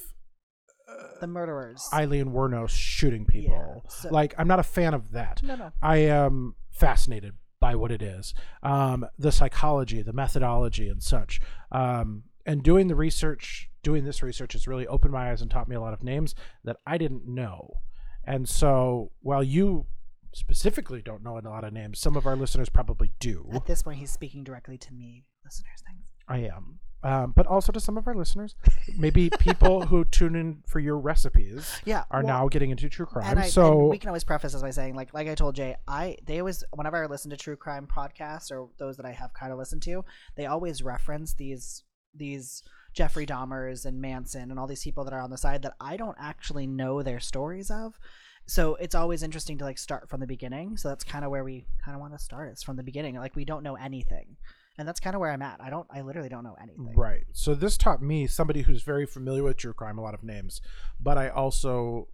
The murderers. Aileen Wuornos shooting people. Yeah, so- like I'm not a fan of that. no, no. I am fascinated by what it is, um, the psychology, the methodology, and such. Um, and doing the research, doing this research, has really opened my eyes and taught me a lot of names that I didn't know. And so, while you specifically don't know a lot of names, some of our listeners probably do. At this point, he's speaking directly to me, listeners. Thanks. I am. Um, but also to some of our listeners, maybe *laughs* people who tune in for your recipes Yeah, are well, now getting into true crime. And I, so we can always preface this by saying, like, like I told Jay, I they always whenever I listen to true crime podcasts or those that I have kind of listened to, they always reference these these Jeffrey Dahmers and Manson and all these people that are on the side that I don't actually know their stories of. So it's always interesting to like start from the beginning. So that's kind of where we kind of want to start. It's from the beginning. Like we don't know anything, and that's kind of where I'm at. I don't. I literally don't know anything. Right. So this taught me somebody who's very familiar with true crime, a lot of names, but I also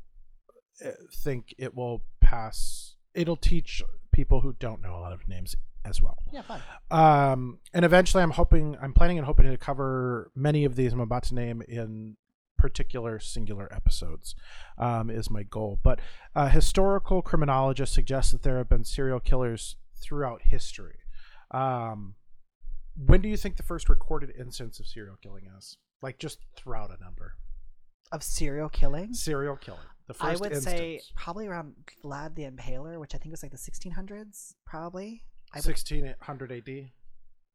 uh, think it will pass. It'll teach people who don't know a lot of names as well. Yeah, fine. Um, and eventually, I'm hoping, I'm planning and hoping to cover many of these I'm about to name in particular singular episodes um, is my goal. But uh, historical criminologists suggest that there have been serial killers throughout history. Um, when do you think the first recorded instance of serial killing is? Like just throughout a number. Of serial killing, serial killing. The first I would instance. say probably around Vlad the Impaler, which I think was like the 1600s, probably. I would 1600 AD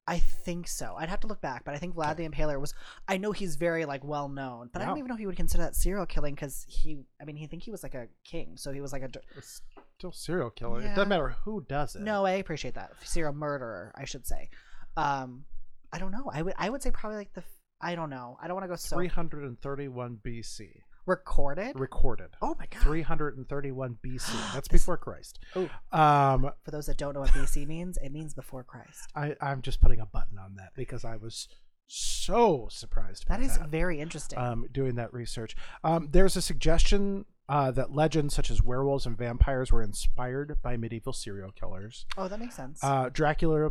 I think so. I'd have to look back, but I think Vlad the Impaler was. I know he's very like well known, but I don't even know if he would consider that serial killing because he. I mean, he think he was like a king, so he was like a. it's still serial killing it doesn't matter who does it No, I appreciate that serial murderer. I should say. Um, I don't know. I would. I would say probably like the. I don't know. I don't want to go so 331 BC recorded. recorded Oh my god! 331 BC. *gasps* That's This- before Christ. Oh. Um, For those that don't know what BC *laughs* means, it means before Christ. I, I'm just putting a button on that because I was so surprised. By That is that, very interesting. um, doing that research. Um, there's a suggestion uh, that legends such as werewolves and vampires were inspired by medieval serial killers. oh, that makes sense. Uh, Dracula.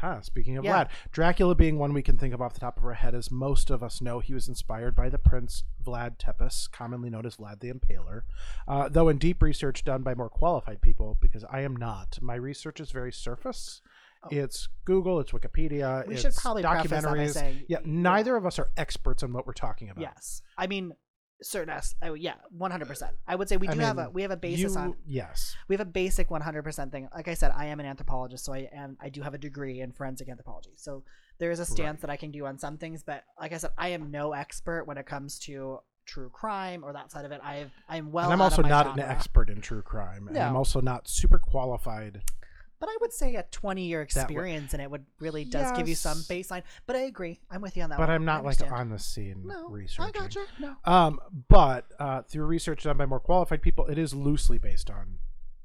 Huh, speaking of Yeah. Vlad, Dracula being one we can think of off the top of our head, as most of us know, he was inspired by the prince Vlad Tepes, commonly known as Vlad the Impaler. Uh, though in deep research done by more qualified people, because I am not, my research is very surface. Oh. It's Google, it's Wikipedia, we it's should probably preface that by documentaries. saying, yeah, neither of us are experts on what we're talking about. Yes, I mean certain as oh, yeah, one hundred percent. Uh, I would say we I do have a we have a basis You- on yes, we have a basic one hundred percent thing. Like I said, I am an anthropologist, so I am I do have a degree in forensic anthropology. So there is a stance Right. that I can do on some things, but like I said, I am no expert when it comes to true crime or that side of it. I have I'm well. and I'm also not an expert in true crime, and I'm also not super qualified. But I would say a 20 year experience and it would really does give you some Yes. baseline. But I agree. I'm with you on that But one. I'm I not like understand. on the scene No, researching. I gotcha. No. Um, but uh, through research done by more qualified people, it is loosely based on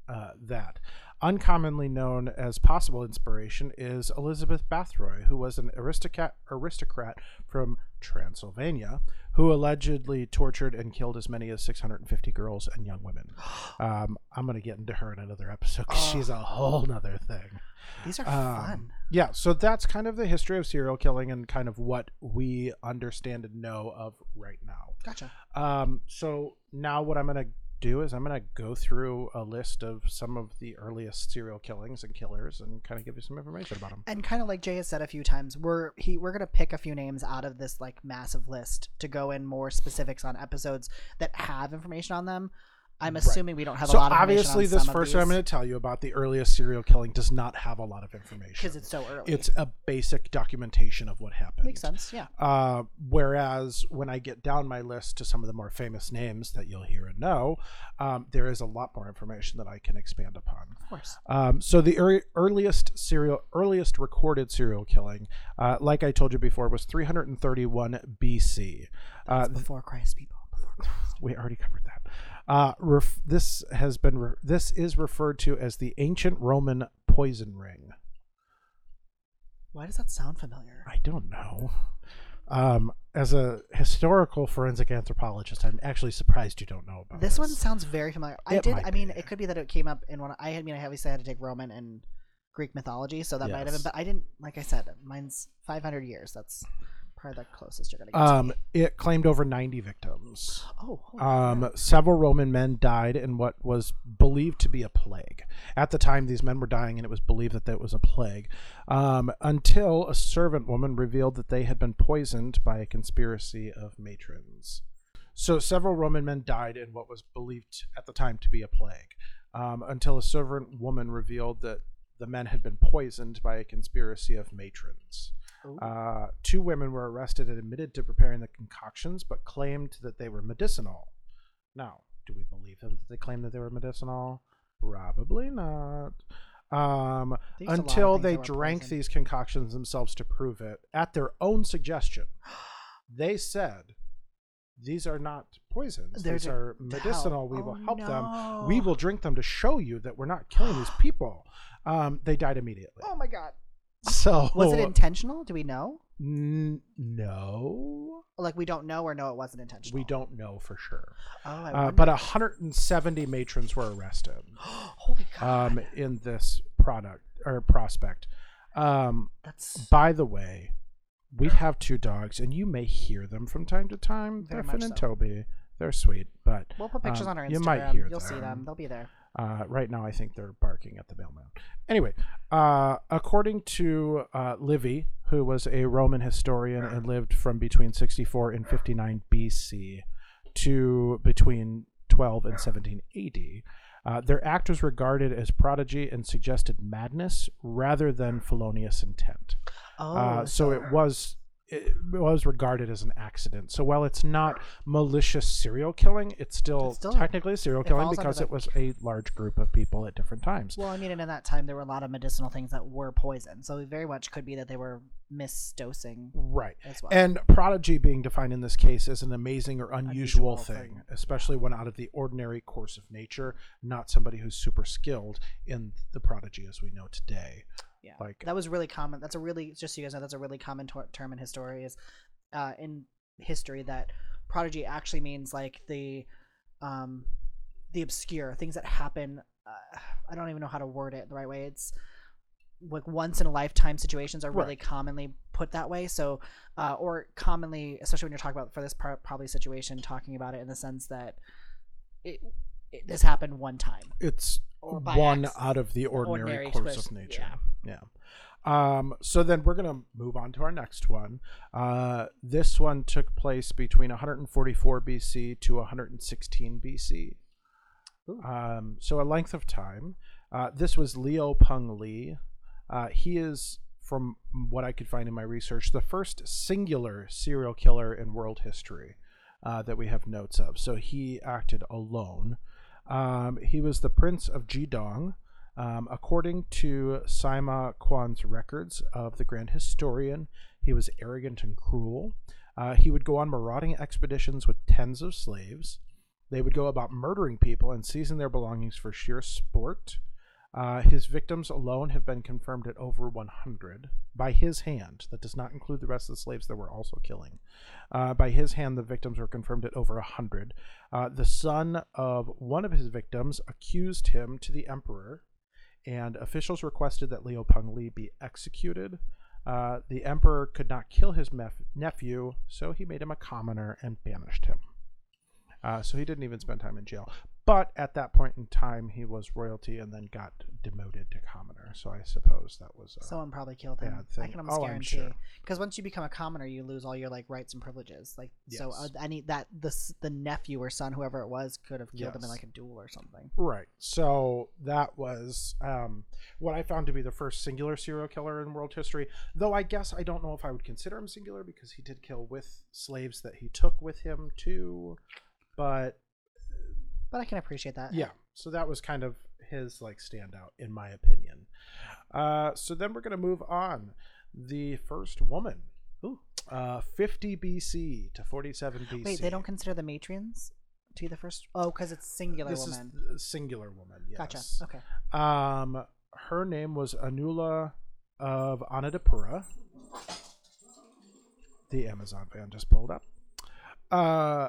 uh, that. Uncommonly known as possible inspiration is Elizabeth Bathory, who was an aristocrat aristocrat from Transylvania, who allegedly tortured and killed as many as 650 girls and young women. *gasps* Um, I'm going to get into her in another episode because Oh. she's a whole nother thing. These are Um, fun. Yeah, so that's kind of the history of serial killing and kind of what we understand and know of right now. Gotcha. Um, so now what I'm going to do is I'm going to go through a list of some of the earliest serial killings and killers and kind of give you some information about them. And kind of like Jay has said a few times, we're he we're gonna pick a few names out of this like massive list to go in more specifics on episodes that have information on them. I'm Right. assuming we don't have So a lot of obviously, this first one I'm going to tell you about the earliest serial killing does not have a lot of information because it's so early. It's a basic documentation of what happened. makes sense. Yeah. Uh, whereas when I get down my list to some of the more famous names that you'll hear and know, um, there is a lot more information that I can expand upon. Of course. Um, so the ear earliest serial, earliest recorded serial killing, uh, like I told you before, was 331 BC. Uh, before Christ, people. Before Christ. we already covered that. Uh, ref- this has been re- this is referred to as the ancient Roman poison ring. Why does that sound familiar? I don't know. Um, as a historical forensic anthropologist, I'm actually surprised you don't know about This one sounds very familiar. I It did. might I mean, be. it could be that it came up in one. I had- mean, I obviously had to take Roman and Greek mythology, so that might have been. But I didn't. Like I said, mine's 500 years. That's probably the closest you're gonna get. Um, me. it claimed over 90 victims. Oh. Um, several Roman men died in what was believed to be a plague. At the time, these men were dying, and it was believed that that was a plague. Um, until a servant woman revealed that they had been poisoned by a conspiracy of matrons. So, several Roman men died in what was believed at the time to be a plague. Um, until a servant woman revealed that the men had been poisoned by a conspiracy of matrons. Uh, two women were arrested and admitted to preparing the concoctions, but claimed that they were medicinal. Now, do we believe them that they claimed that they were medicinal? Probably not. Um, They used a lot of until they drank poison. these concoctions themselves to prove it at their own suggestion. *gasps* They said, "These are not poisons. They're These are medicinal. help. We will Oh, help them. We will drink them to show you that we're not killing these *gasps* people." Um, they died immediately. Oh my god. So Was it intentional? Do we know? N- no, Like we don't know or no, it wasn't intentional. we don't know for sure. Oh, I Uh, but 170 matrons were arrested *gasps* holy god. um, in this product or prospect. Um, That's by the way, we have two dogs, and you may hear them from time to time. Very They're Finn and so. Toby. They're sweet, but we'll put pictures um, on our Instagram. you might hear You'll see them. them. They'll be there. Uh, right now, I think they're barking at the mailman. Anyway, uh, according to uh, Livy, who was a Roman historian and lived from between 64 and 59 BC to between 12 and 17 AD, uh, their act was regarded as prodigy and suggested madness rather than felonious intent. Oh, Uh, so it was it was regarded as an accident. So while it's not malicious serial killing, it's still, It's still- technically serial killing because it was a large group of people at different times. Well, I mean, and in that time there were a lot of medicinal things that were poison, so it very much could be that they were misdosing Right. as well. And prodigy being defined in this case as an amazing or unusual, Unusual thing, thing. especially one out of the ordinary course of nature, not somebody who's super skilled in the prodigy as we know today. Yeah, like- that was really common. That's a really just so you guys know that's a really common tor- term in history is uh, in history that prodigy actually means like the um the obscure things that happen. Uh, I don't even know how to word it the right way. It's like once in a lifetime situations are really Right. commonly put that way. So, uh, or commonly, especially when you're talking about for this part, probably situation, talking about it in the sense that it, it this happened one time. It's one acc- out of the ordinary, ordinary course twist, of nature. yeah. Yeah. Um, so then we're going to move on to our next one. Uh, this one took place between 144 BC to 116 BC. Um, so a length of time. Uh, this was Liu Peng Li. Uh, he is, from what I could find in my research, the first singular serial killer in world history uh, that we have notes of. So he acted alone. Um, he was the prince of Jidong. Um, according to Sima Qian's records of the Grand Historian, he was arrogant and cruel. Uh, he would go on marauding expeditions with tens of slaves. They would go about murdering people and seizing their belongings for sheer sport. Uh, his victims alone have been confirmed at over 100 by his hand. That does not include the rest of the slaves that were also killing. Uh, by his hand, the victims were confirmed at over 100. Uh, the son of one of his victims accused him to the emperor, and officials requested that Liu Peng Li be executed. Uh, the emperor could not kill his mef- nephew, so he made him a commoner and banished him. Uh, so he didn't even spend time in jail. But at that point in time, he was royalty and then got demoted to commoner. So I suppose that was. Someone probably killed him. I can almost Oh, guarantee. sure. Because once you become a commoner, you lose all your like rights and privileges. Like so, uh, any that the the nephew or son, whoever it was, could have killed him in like a duel or something. Right. So that was um, what I found to be the first singular serial killer in world history. Though I guess I don't know if I would consider him singular because he did kill with slaves that he took with him too. But But I can appreciate that. yeah, so that was kind of his like standout in my opinion. Uh, so then we're gonna move on. The first woman. Ooh. Uh, 50 BC to 47 BC. Wait, they don't consider the matrons to be the first. Oh, because it's singular This woman. is singular woman. Yes. Gotcha. Okay. Um, her name was Anula of Anadapura. The Amazon van just pulled up. Uh,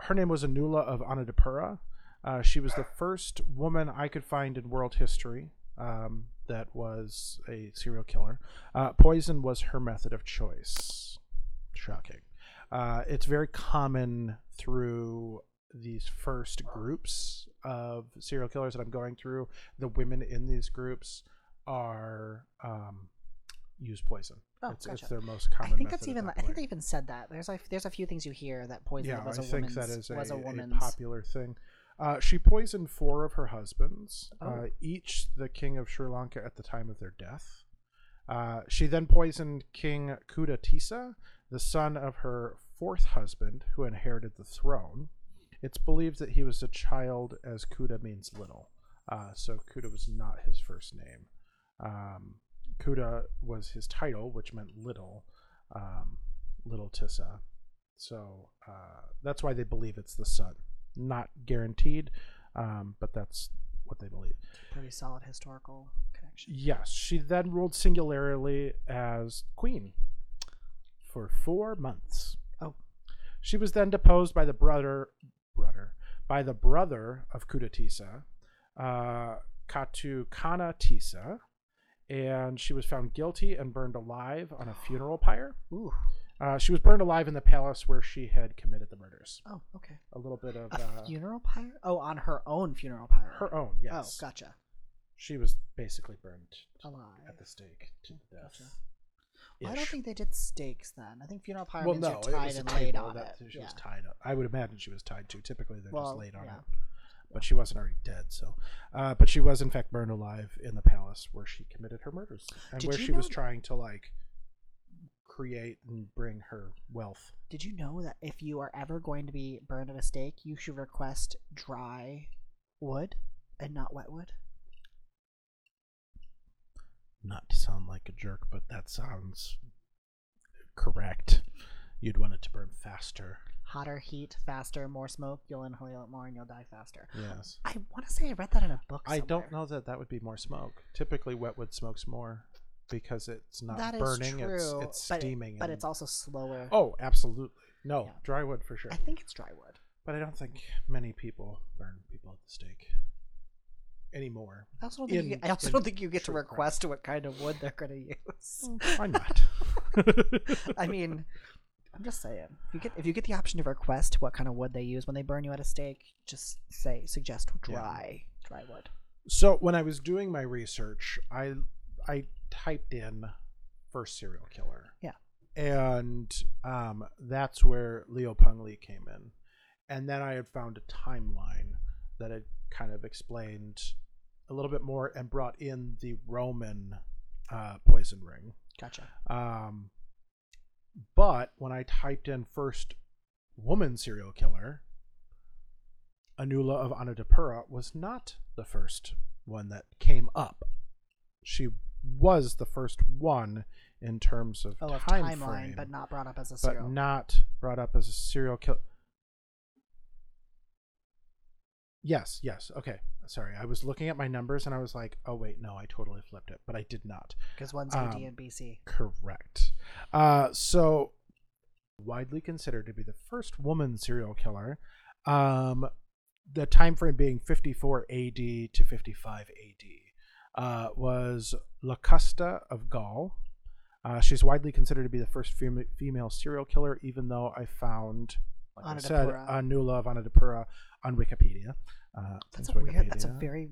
her name was Anula of Anadapura. Uh, she was the first woman I could find in world history um, that was a serial killer. Uh, poison was her method of choice. Shocking. Uh, it's very common through these first groups of serial killers that I'm going through. The women in these groups are um, use poison. Oh, it's, gotcha. it's their most common. I think that's even. that I think they even said that. There's like there's a few things you hear that poison yeah, was I a think that is a, was a a woman's. popular thing. Uh, she poisoned four of her husbands, Oh. uh, each the king of Sri Lanka at the time of their death. Uh, she then poisoned King Kudatisa, the son of her fourth husband, who inherited the throne. It's believed that he was a child, as Kuda means little. Uh, so Kuda was not his first name. Um, Kuda was his title, which meant little, um, little Tissa. So uh, that's why they believe it's the son. Not guaranteed, um, but that's what they believe. Pretty solid historical connection. Yes, she then ruled singularly as queen for four months. Oh. She was then deposed by the brother, brother, by the brother of Kudatisa, uh, Katukana Tisa, and she was found guilty and burned alive on a funeral *gasps* pyre. Ooh. Uh, she was burned alive in the palace where she had committed the murders. Oh, okay. A little bit of A uh, funeral pyre? Oh, on her own funeral pyre. her own, yes. Oh, gotcha. She was basically burned Alive. at the stake to death. Gotcha. Well, I don't think they did stakes then. I think funeral pyre well, means no, you're tied and laid on that it. she yeah. was tied up. I would imagine she was tied to. Typically, they're Well, just laid on yeah. it. But she wasn't already dead, so. Uh, but she was in fact burned alive in the palace where she committed her murders, and Did where you she was trying to like create and bring her wealth. Did you know that if you are ever going to be burned at a stake, you should request dry wood and not wet wood? Not to sound like a jerk, but that sounds correct. You'd want it to burn faster. Hotter heat, faster, more smoke, you'll inhale it more and you'll die faster. Yes. I want to say I read that in a book. I don't know that that would be more smoke. Typically, wetwood smokes more because it's not That burning; it's true, it's but- steaming. But and- it's also slower. oh, absolutely no Yeah. dry wood for sure. I think it's dry wood. But I don't think many people burn people at the stake anymore. I also don't think, you, In- I also don't think you get to true crime. request what kind of wood they're going to mm, use. Why not? *laughs* I mean, I'm just saying. If you get if you get the option to request what kind of wood they use when they burn you at a stake, just say suggest Yeah. dry dry wood. so when I was doing my research, I I typed in first serial killer. Yeah. And um, that's where Liu Peng Li came in. And then I had found a timeline that had kind of explained a little bit more and brought in the Roman uh, poison ring. Gotcha. Um, but when I typed in first woman serial killer, Anula of Anadapura was not the first one that came up. She was the first one in terms of Oh, of timeline, frame, but not brought up as a serial. but not brought up as a serial killer. Yes, yes. Okay. Sorry. I was looking at my numbers and I was like, oh, wait, no, I totally flipped it, but I did not. Because one's um, AD and BC. Correct. Uh, so, widely considered to be the first woman serial killer. Um, the time frame being 54 AD to 55 AD uh, was Locusta of Gaul. Uh, she's widely considered to be the first fem- female serial killer, even though I found, like I said, Anadapura. Anula of Anadapura on Wikipedia. Uh, That's a weird. That's a very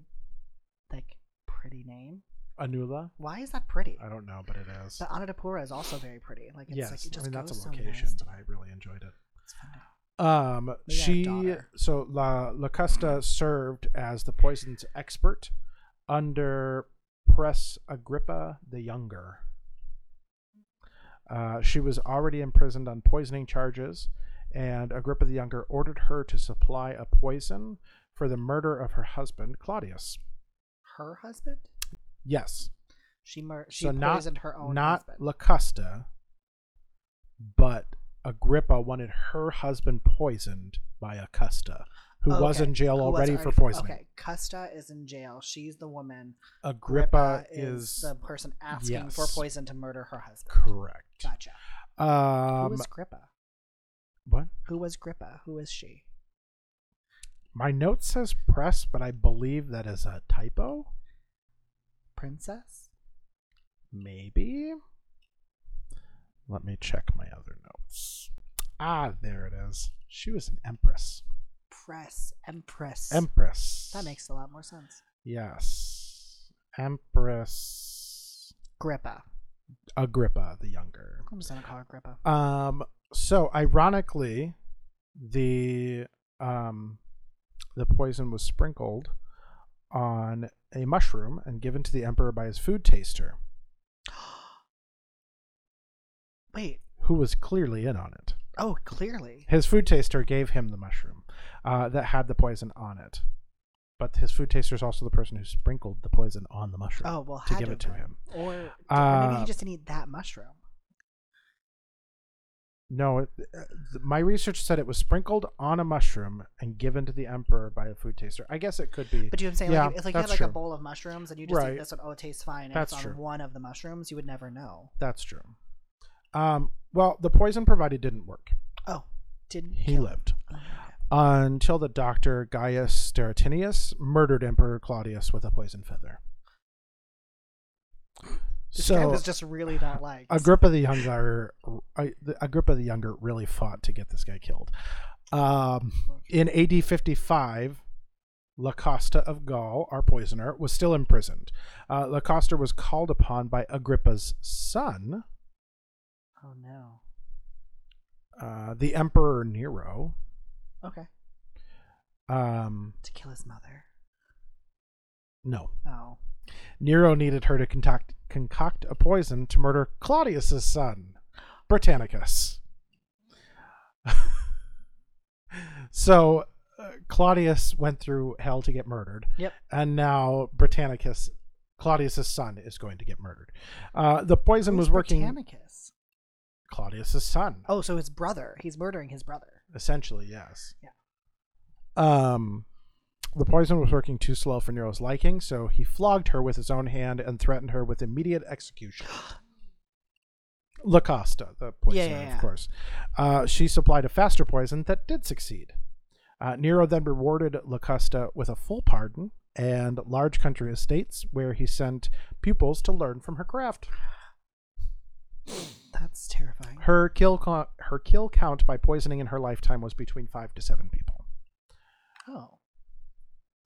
like pretty name. Anula. Why is that pretty? I don't know, but it is. But Anadapura is also very pretty. Like it's yes, like it just I mean that's a location, nasty. but I really enjoyed it. It's fun Um, Maybe she so La Locusta served as the poisons expert under Press Agrippa the Younger. Uh, she was already imprisoned on poisoning charges, and Agrippa the Younger ordered her to supply a poison for the murder of her husband Claudius. Her husband? Yes, She mur- she So not- poisoned her own not husband. Locusta, but Agrippa wanted her husband poisoned by Acusta, who was in jail was already for poisoning. Okay, Custa is in jail. She's the woman. Agrippa is, is the person asking for poison to murder her husband. correct. Gotcha. Um, Who is Grippa? What? Who was Grippa? Who is she? My note says press, but I believe that is a typo. Princess? Maybe. Let me check my other notes. Ah, there it is. She was an empress. Press. Empress. Empress. that makes a lot more sense. Yes. Empress Grippa. Agrippa the Younger. I'm just gonna call her Grippa. Um so ironically the um the poison was sprinkled on a mushroom and given to the emperor by his food taster. *gasps* Wait. who was clearly in on it. Oh, clearly. His food taster gave him the mushroom uh, that had the poison on it. But his food taster is also the person who sprinkled the poison on the mushroom Oh well, to give it to him. Or, or maybe Uh, he just didn't eat that mushroom. No, it, uh, th- my research said it was sprinkled on a mushroom and given to the emperor by a food taster. I guess it could be. But you know what I'm saying? Yeah, like, if- it's like you had like a bowl of mushrooms and you just Right. eat this one. Oh, it tastes fine. And That's it's on true. one of the mushrooms. You would never know. That's true. Um, well, the poison provided didn't work. Oh, didn't He lived Oh, until the doctor Gaius Steratinius murdered Emperor Claudius with a poison feather. This So was just really not like Agrippa the Younger, Agrippa the Younger really fought to get this guy killed. Um, in AD 55, Locusta of Gaul, our poisoner, was still imprisoned. Uh, Locusta was called upon by Agrippa's son, Oh no. uh, the Emperor Nero. Okay. Um, To kill his mother. no, Oh. Nero needed her to concoct, concoct a poison to murder Claudius's son, Britannicus. *laughs* so uh, Claudius went through hell to get murdered, Yep. and now Britannicus, Claudius's son, is going to get murdered. Uh, the poison Who's was working. Britannicus? Claudius's son, Oh, so his brother. He's murdering his brother. essentially, yes. Yeah. Um, the poison was working too slow for Nero's liking, so he flogged her with his own hand and threatened her with immediate execution. *gasps* Locusta, the poisoner, Yeah, yeah, yeah. of course. Uh, she supplied a faster poison that did succeed. Uh, Nero then rewarded Locusta with a full pardon and large country estates, where he sent pupils to learn from her craft. *sighs* That's terrifying. Her kill co- her kill count by poisoning in her lifetime was between five to seven people. Oh.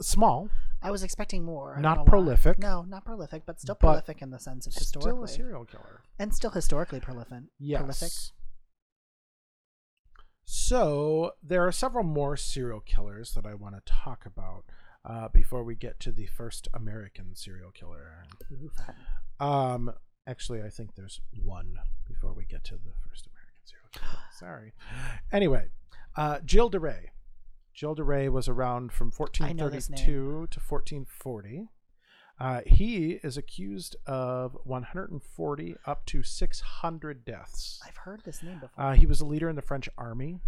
Small, I was expecting more. I don't Not know why. prolific. No, not prolific, but still But prolific in the sense of still historically. a serial killer. and still historically prolific. Yes. Prolific. So there are several more serial killers that I want to talk about uh, before we get to the first American serial killer. Ooh, fun. Um, actually, I think there's one before we get to the first American serial killer. Sorry. Anyway, uh, Gilles de Rais. Gilles de Rais was around from I know this 1432 to 1440. Uh, he is accused of 140 up to 600 deaths. I've heard this name before. Uh, he was a leader in the French army.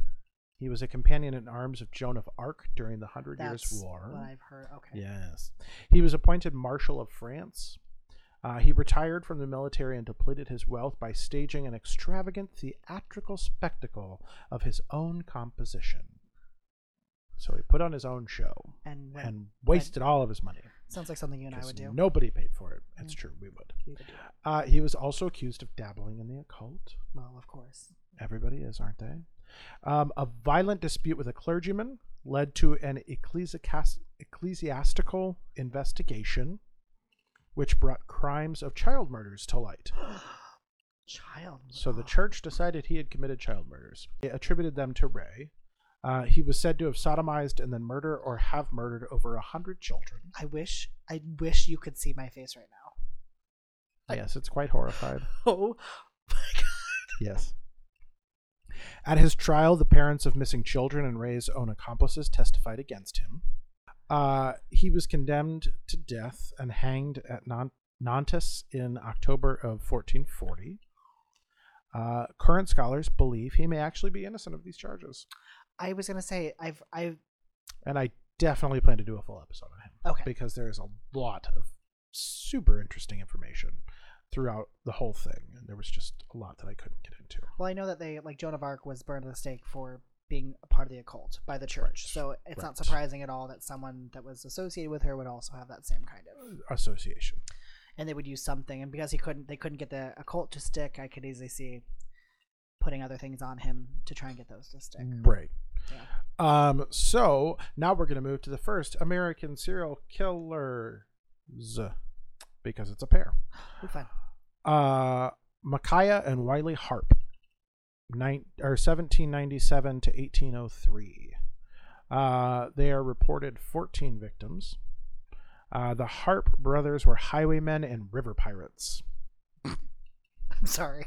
He was a companion in arms of Joan of Arc during the Hundred That's Years' War. what I've heard. Okay. Yes. He was appointed Marshal of France. Uh, he retired from the military and depleted his wealth by staging an extravagant theatrical spectacle of his own composition. So he put on his own show And when, and wasted all of his money. sounds like something you and I would do. Nobody paid for it. It's Mm. true, we would. We would. Uh, he was also accused of dabbling in the occult. Well, of course. Everybody is, aren't they? Um, a violent dispute with a clergyman led to an ecclesias- ecclesiastical investigation, which brought crimes of child murders to light. *gasps* Child. So the church decided he had committed child murders. They attributed them to Rais. Uh, he was said to have sodomized and then murder or have murdered over a hundred children. I wish. I wish you could see my face right now. Yes, it's quite horrified. *laughs* Oh. my *laughs* god. Yes. At his trial, the parents of missing children and Rais's own accomplices testified against him. Uh, he was condemned to death and hanged at Nantes in October of 1440. Uh, current scholars believe he may actually be innocent of these charges, I was gonna say I've I've and I definitely plan to do a full episode on him okay. because there is a lot of super interesting information throughout the whole thing, and there was just a lot that I couldn't get into. Well, I know that they like Joan of Arc was burned at the stake for being a part of the occult by the church, Right. so it's not surprising at all that someone that was associated with her would also have that same kind of. Uh, association. And they would use something, and because he couldn't, they couldn't get the occult to stick. I could easily see putting other things on him to try and get those to stick. Right. Yeah. Um, so now we're going to move to the first American serial killers because it's a pair. Ooh, fun. Uh, Micajah and Wiley Harpe, nine, or 1797 to 1803. Uh, they are reported 14 victims. Uh, the Harpe brothers were highwaymen and river pirates. *laughs* I'm sorry.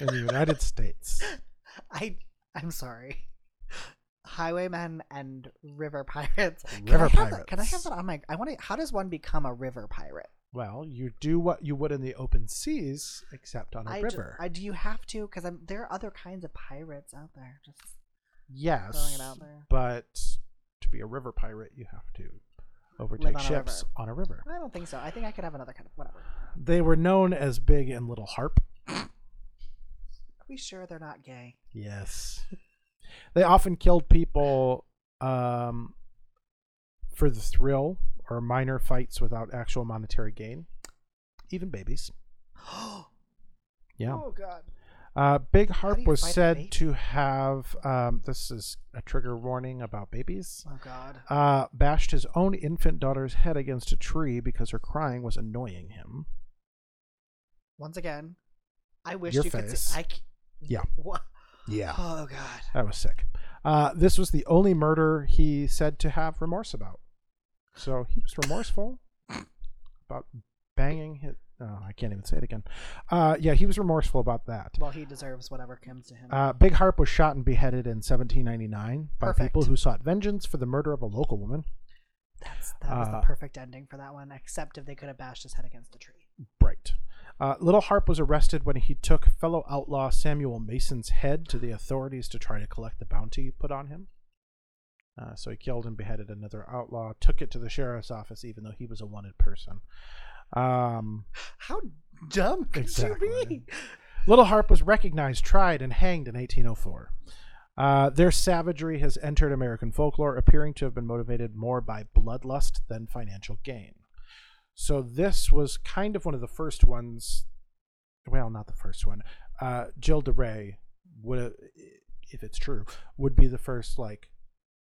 in the United States. *laughs* I I'm sorry. Highwaymen and river *laughs* pirates. Can River have that- can I have that on my? I want to. How does one become a river pirate? Well, you do what you would in the open seas, except on a I river. I, do you have to? Because there are other kinds of pirates out there. Just yes, throwing it out there. but to be a river pirate, you have to overtake on ships river. on a river. I don't think so. I think I could have another kind of whatever. They were known as Big and Little Harpe. Are we sure they're not gay? Yes. *laughs* they often killed people um, for the thrill or minor fights without actual monetary gain, even babies. *gasps* Yeah. Oh God. Uh, Big Harpe was said to have, um, this is a trigger warning about babies, Oh God. uh, bashed his own infant daughter's head against a tree because her crying was annoying him. Once again, I wish Your you could face. see. I. Yeah. *laughs* What? Yeah. Oh God. That was sick. Uh, this was the only murder he said to have remorse about. So he was remorseful about banging his. Oh, I can't even say it again. Uh, yeah, he was remorseful about that. Well, he deserves whatever comes to him. Uh, Big Harpe was shot and beheaded in 1799 by Perfect. people who sought vengeance for the murder of a local woman. That's that was the uh, perfect ending for that one. Except if they could have bashed his head against a tree. Bright. Uh, Little Harpe was arrested when he took fellow outlaw Samuel Mason's head to the authorities to try to collect the bounty put on him. Uh, so he killed and beheaded another outlaw, took it to the sheriff's office, even though he was a wanted person. Um, How dumb could Exactly. you be? Little Harpe was recognized, tried, and hanged in 1804. Uh, their savagery has entered American folklore, appearing to have been motivated more by bloodlust than financial gain. So this was kind of one of the first ones. Well, not the first one. Uh, Gilles de Rais would, if it's true, would be the first like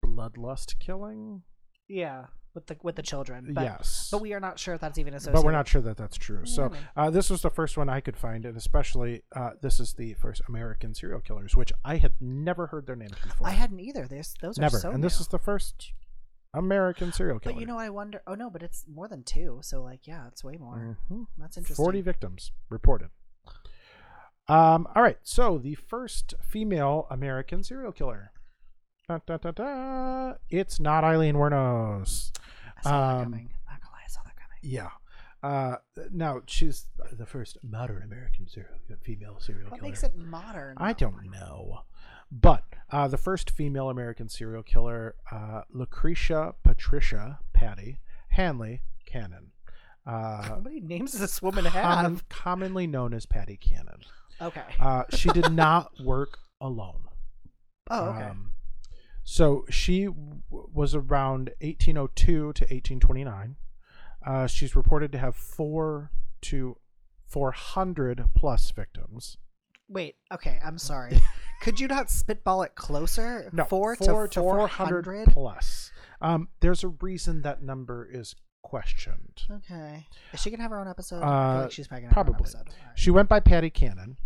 bloodlust killing. Yeah, with the with the children. But, yes, But we are not sure if that's even associated. but we're not sure that that's true. So Yeah, uh, this was the first one I could find, and especially uh, this is the first American serial killers, which I had never heard their names before. I hadn't either. There's those never, are so and this is the first American serial killer. But you know, I wonder. Oh no, but it's more than two. So like, yeah, it's way more. Mhm. That's interesting. forty victims reported. Um, all right, so the first female American serial killer. Da, da, da, da. It's not Aileen Wuornos. I saw that um, coming. Not gonna lie, I saw that coming. Yeah. Uh, now she's the first modern American serial female serial What killer. What makes it modern? I don't know. But uh, the first female American serial killer, uh, Lucretia Patricia Patty Hanley Cannon, uh, How many names does this woman have? commonly known as Patty Cannon. Okay. Uh, she did not work alone. *laughs* oh, okay. Um, so she w- was around 1802 to 1829. Uh, she's reported to have four to 400 plus victims. Wait. Okay. I'm sorry. *laughs* Could you not spitball it closer? No, four, four to four hundred. plus. Um, there's a reason that number is questioned. Okay. Is she gonna have her own episode? I Uh, feel like she's probably gonna her own probably. right. She went by Patty Cannon,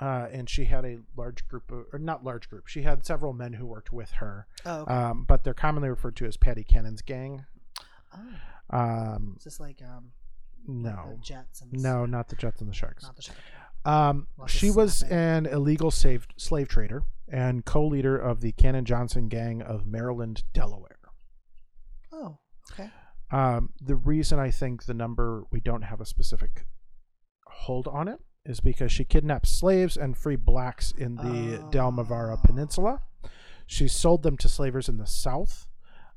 uh, and she had a large group of, or not large group. She had several men who worked with her, Oh, okay. um, but they're commonly referred to as Patty Cannon's gang. oh. Um, Is this like um no, the Jets and no, not the Jets and the Sharks. not the Sharks? Um, she was an illegal slave slave trader and co-leader of the Cannon Johnson gang of Maryland, Delaware. Oh, okay. Um, the reason I think the number we don't have a specific hold on it is because she kidnapped slaves and freed blacks in the Delmarva Oh. Peninsula. She sold them to slavers in the South,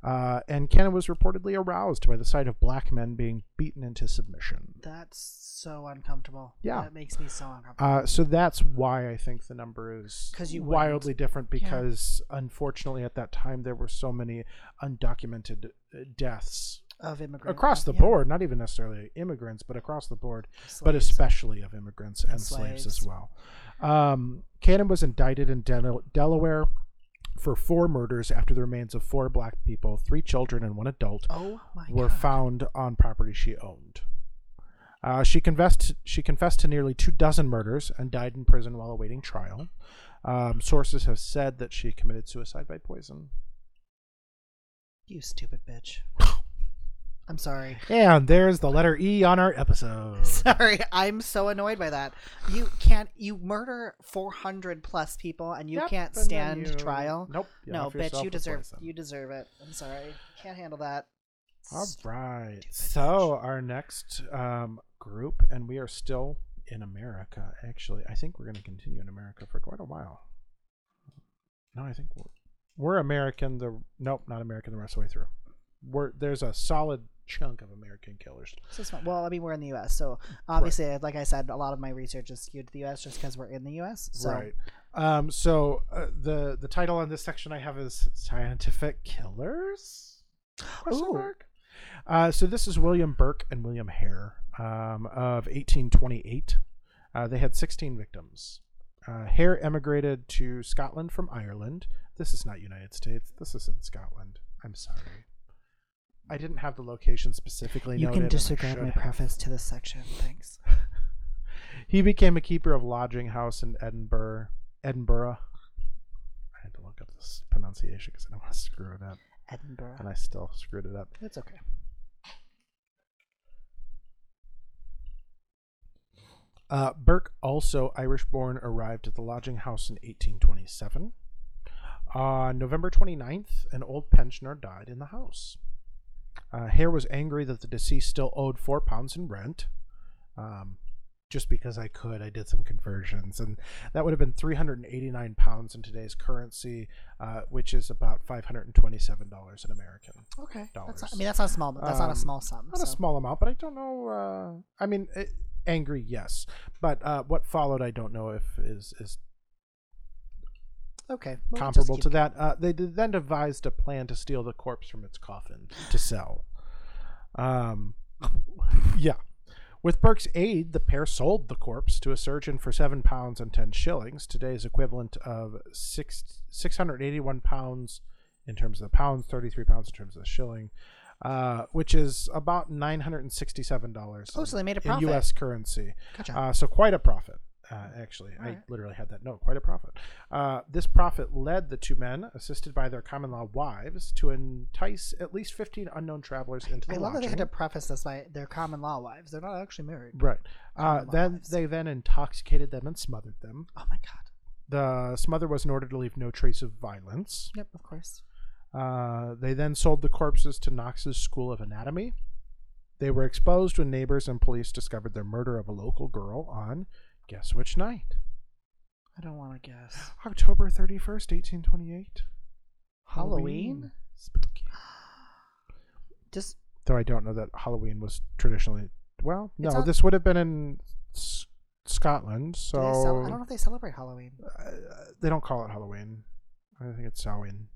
uh, and Cannon was reportedly aroused by the sight of black men being beaten into submission. That's so uncomfortable. Yeah. That makes me so uncomfortable. Uh, so that's why I think the number is you wildly different Yeah. because unfortunately at that time there were so many undocumented uh, deaths of immigrants across the board, not even necessarily immigrants, but across the board, but especially of immigrants and, And slaves. as well. Um, Cannon was indicted in Del- Delaware for four murders after the remains of four black people, three children, and one adult Oh were god. found on property she owned. Uh, she confessed. She confessed to nearly two dozen murders and died in prison while awaiting trial. Um, sources have said that she committed suicide by poison. You stupid bitch. *laughs* I'm sorry. And there's the letter E on our episode. *laughs* Sorry, I'm so annoyed by that. You can't. You murder 400 plus people, and you Yep, can't stand you- trial. Nope. no, bitch, you deserve. You deserve it. I'm sorry. Can't handle that. All right. Stupid So our next um, group, and we are still in America. Actually, I think we're going to continue in America for quite a while. No, I think we're, we're American. The nope, not American. The rest of the way through. We're there's a solid chunk of American killers. So fine. Well, I mean, we're in the U.S., so obviously, like I said, a lot of my research is skewed to the U.S. just because we're in the U.S. So Right. Um, so uh, the the title on this section I have is scientific killers. Question Ooh. mark. Uh, so this is William Burke and William Hare um, of 1828. Uh, they had 16 victims. Uh, Hare emigrated to Scotland from Ireland. This is not United States. This is in Scotland. I'm sorry. I didn't have the location specifically. you noted, can disregard my preface to this section. Thanks. *laughs* He became a keeper of lodging house in Edinburgh. Edinburgh. I had to look up this pronunciation because I don't want to screw it up, Edinburgh. and I still screwed it up. It's okay. Uh, Burke, also Irish born, arrived at the lodging house in 1827. On November 29th, an old pensioner died in the house. Uh, Hare was angry that the deceased still owed four pounds in rent. Um, just because I could, I did some conversions, and that would have been 389 pounds in today's currency, uh, which is about 527 dollars in American. Okay. That's not, Dollars. I mean, that's not a small. That's not Um, a small sum. Not a small amount, but I don't know. Uh, I mean, it, angry, yes, but uh, what followed, I don't know if is is Okay. well, comparable to that. Uh, they then devised a plan to steal the corpse from its coffin to sell. Um, *laughs* yeah. With Burke's aid, the pair sold the corpse to a surgeon for seven pounds and ten shillings, today's equivalent of six six hundred eighty one pounds in terms of the pounds, thirty three pounds in terms of the shilling, uh, which is about nine hundred and sixty seven dollars. Oh, so they made a profit in. U.S. currency. Gotcha. Uh, so quite a profit, uh, actually. I literally had that note. Quite a profit. Uh, this profit led the two men, assisted by their common law wives, to entice at least fifteen unknown travelers into the I love that they had to preface this by their common law wives. They're not actually married. Right. Uh, then wives. they then intoxicated them and smothered them. Oh my god. The smother was in order to leave no trace of violence. Yep, of course. Uh, they then sold the corpses to Knox's School of Anatomy. They were exposed when neighbors and police discovered their murder of a local girl on guess which night? I don't want to guess. *gasps* October 31st, 1828. Halloween? Spooky. *gasps* Just Though I don't know that Halloween was traditionally. Well, no, It's on- this would have been in S- Scotland, do so they cel- I don't know if they celebrate Halloween. uh, they don't call it Halloween. I think it's Samhain.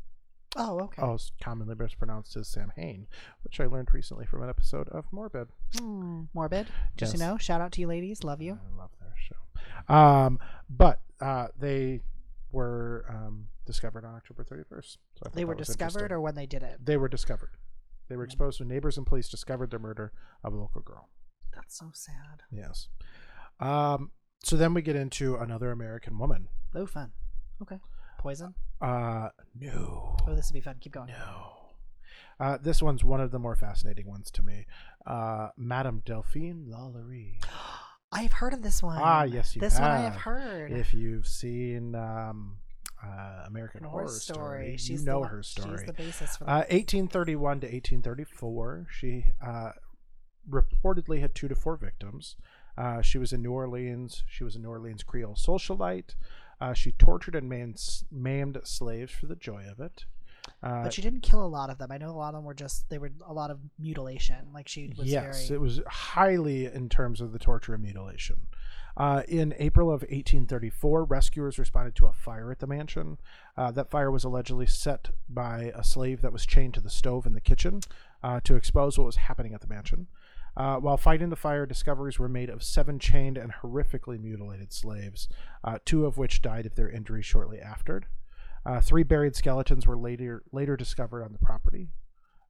Oh, okay. Oh, it's commonly mispronounced as Samhain, which I learned recently from an episode of Morbid. Hmm, morbid. Just Yes. you know, shout out to you ladies. Love you. I love. Um, but uh, they were um, discovered on October 31st. So They were discovered, or when they did it. they were discovered. They were Mm. exposed when neighbors and police discovered the murder of a local girl. That's so sad. Yes. Um, so then we get into another American woman. Oh, fun. Okay. Poison. Uh, no. Oh, this would be fun. Keep going. No. Uh, this one's one of the more fascinating ones to me. Uh, Madame Delphine Lalaurie. *gasps* I've heard of this one. Ah, yes, you This one I have have. heard. If you've seen um, uh, American Horror Horror, Story, She's you know one- her story. She's the basis for Uh, 1831 to 1834, she uh, reportedly had two to four victims. Uh, she was in New Orleans. She was a New Orleans Creole socialite. Uh, she tortured and maimed, maimed slaves for the joy of it. Uh, but she didn't kill a lot of them. I know a lot of them were just they were a lot of mutilation. Like she was yes, very it was highly in terms of the torture and mutilation. Uh, in April of 1834, rescuers responded to a fire at the mansion. Uh, that fire was allegedly set by a slave that was chained to the stove in the kitchen uh, to expose what was happening at the mansion. Uh, while fighting the fire, discoveries were made of seven chained and horrifically mutilated slaves, uh, two of which died of their injuries shortly after. Uh, three buried skeletons were later later discovered on the property.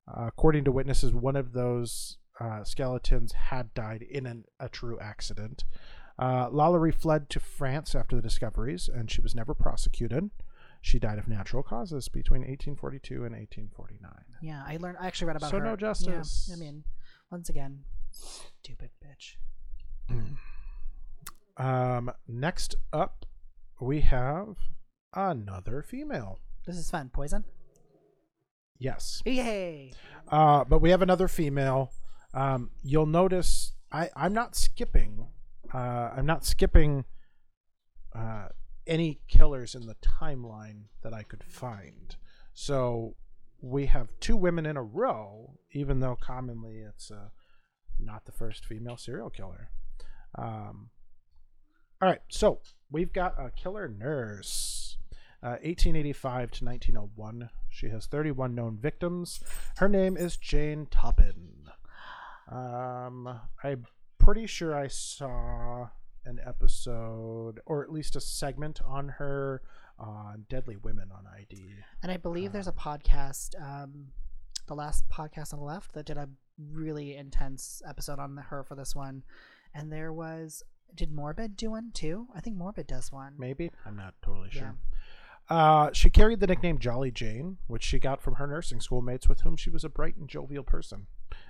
Uh, according to witnesses, one of those uh, skeletons had died in an, a true accident. Uh, Lalaurie fled to France after the discoveries, and she was never prosecuted. She died of natural causes between 1842 and 1849. Yeah, I learned. I actually read about So her. no Yeah, justice. I mean, once again, stupid bitch. *clears throat* Um, next up, we have another female. This is fun. Poison. Yes. Yay! Uh, but we have another female. Um, you'll notice I, I'm not skipping. Uh, I'm not skipping uh, any killers in the timeline that I could find. So we have two women in a row, even though commonly it's uh, not the first female serial killer. Um, all right, so we've got a killer nurse, uh, 1885 to 1901. She has 31 known victims. Her name is Jane Toppan. Um, I'm pretty sure I saw an episode, or at least a segment on her on Deadly Women on ID. And I believe Uh, there's a podcast, um, the last podcast on the left, that did a really intense episode on her for this one. And there was, did Morbid do one too? I think Morbid does one. Maybe I'm not totally Yeah. Uh, she carried the nickname Jolly Jane, which she got from her nursing schoolmates, with whom she was a bright and jovial person.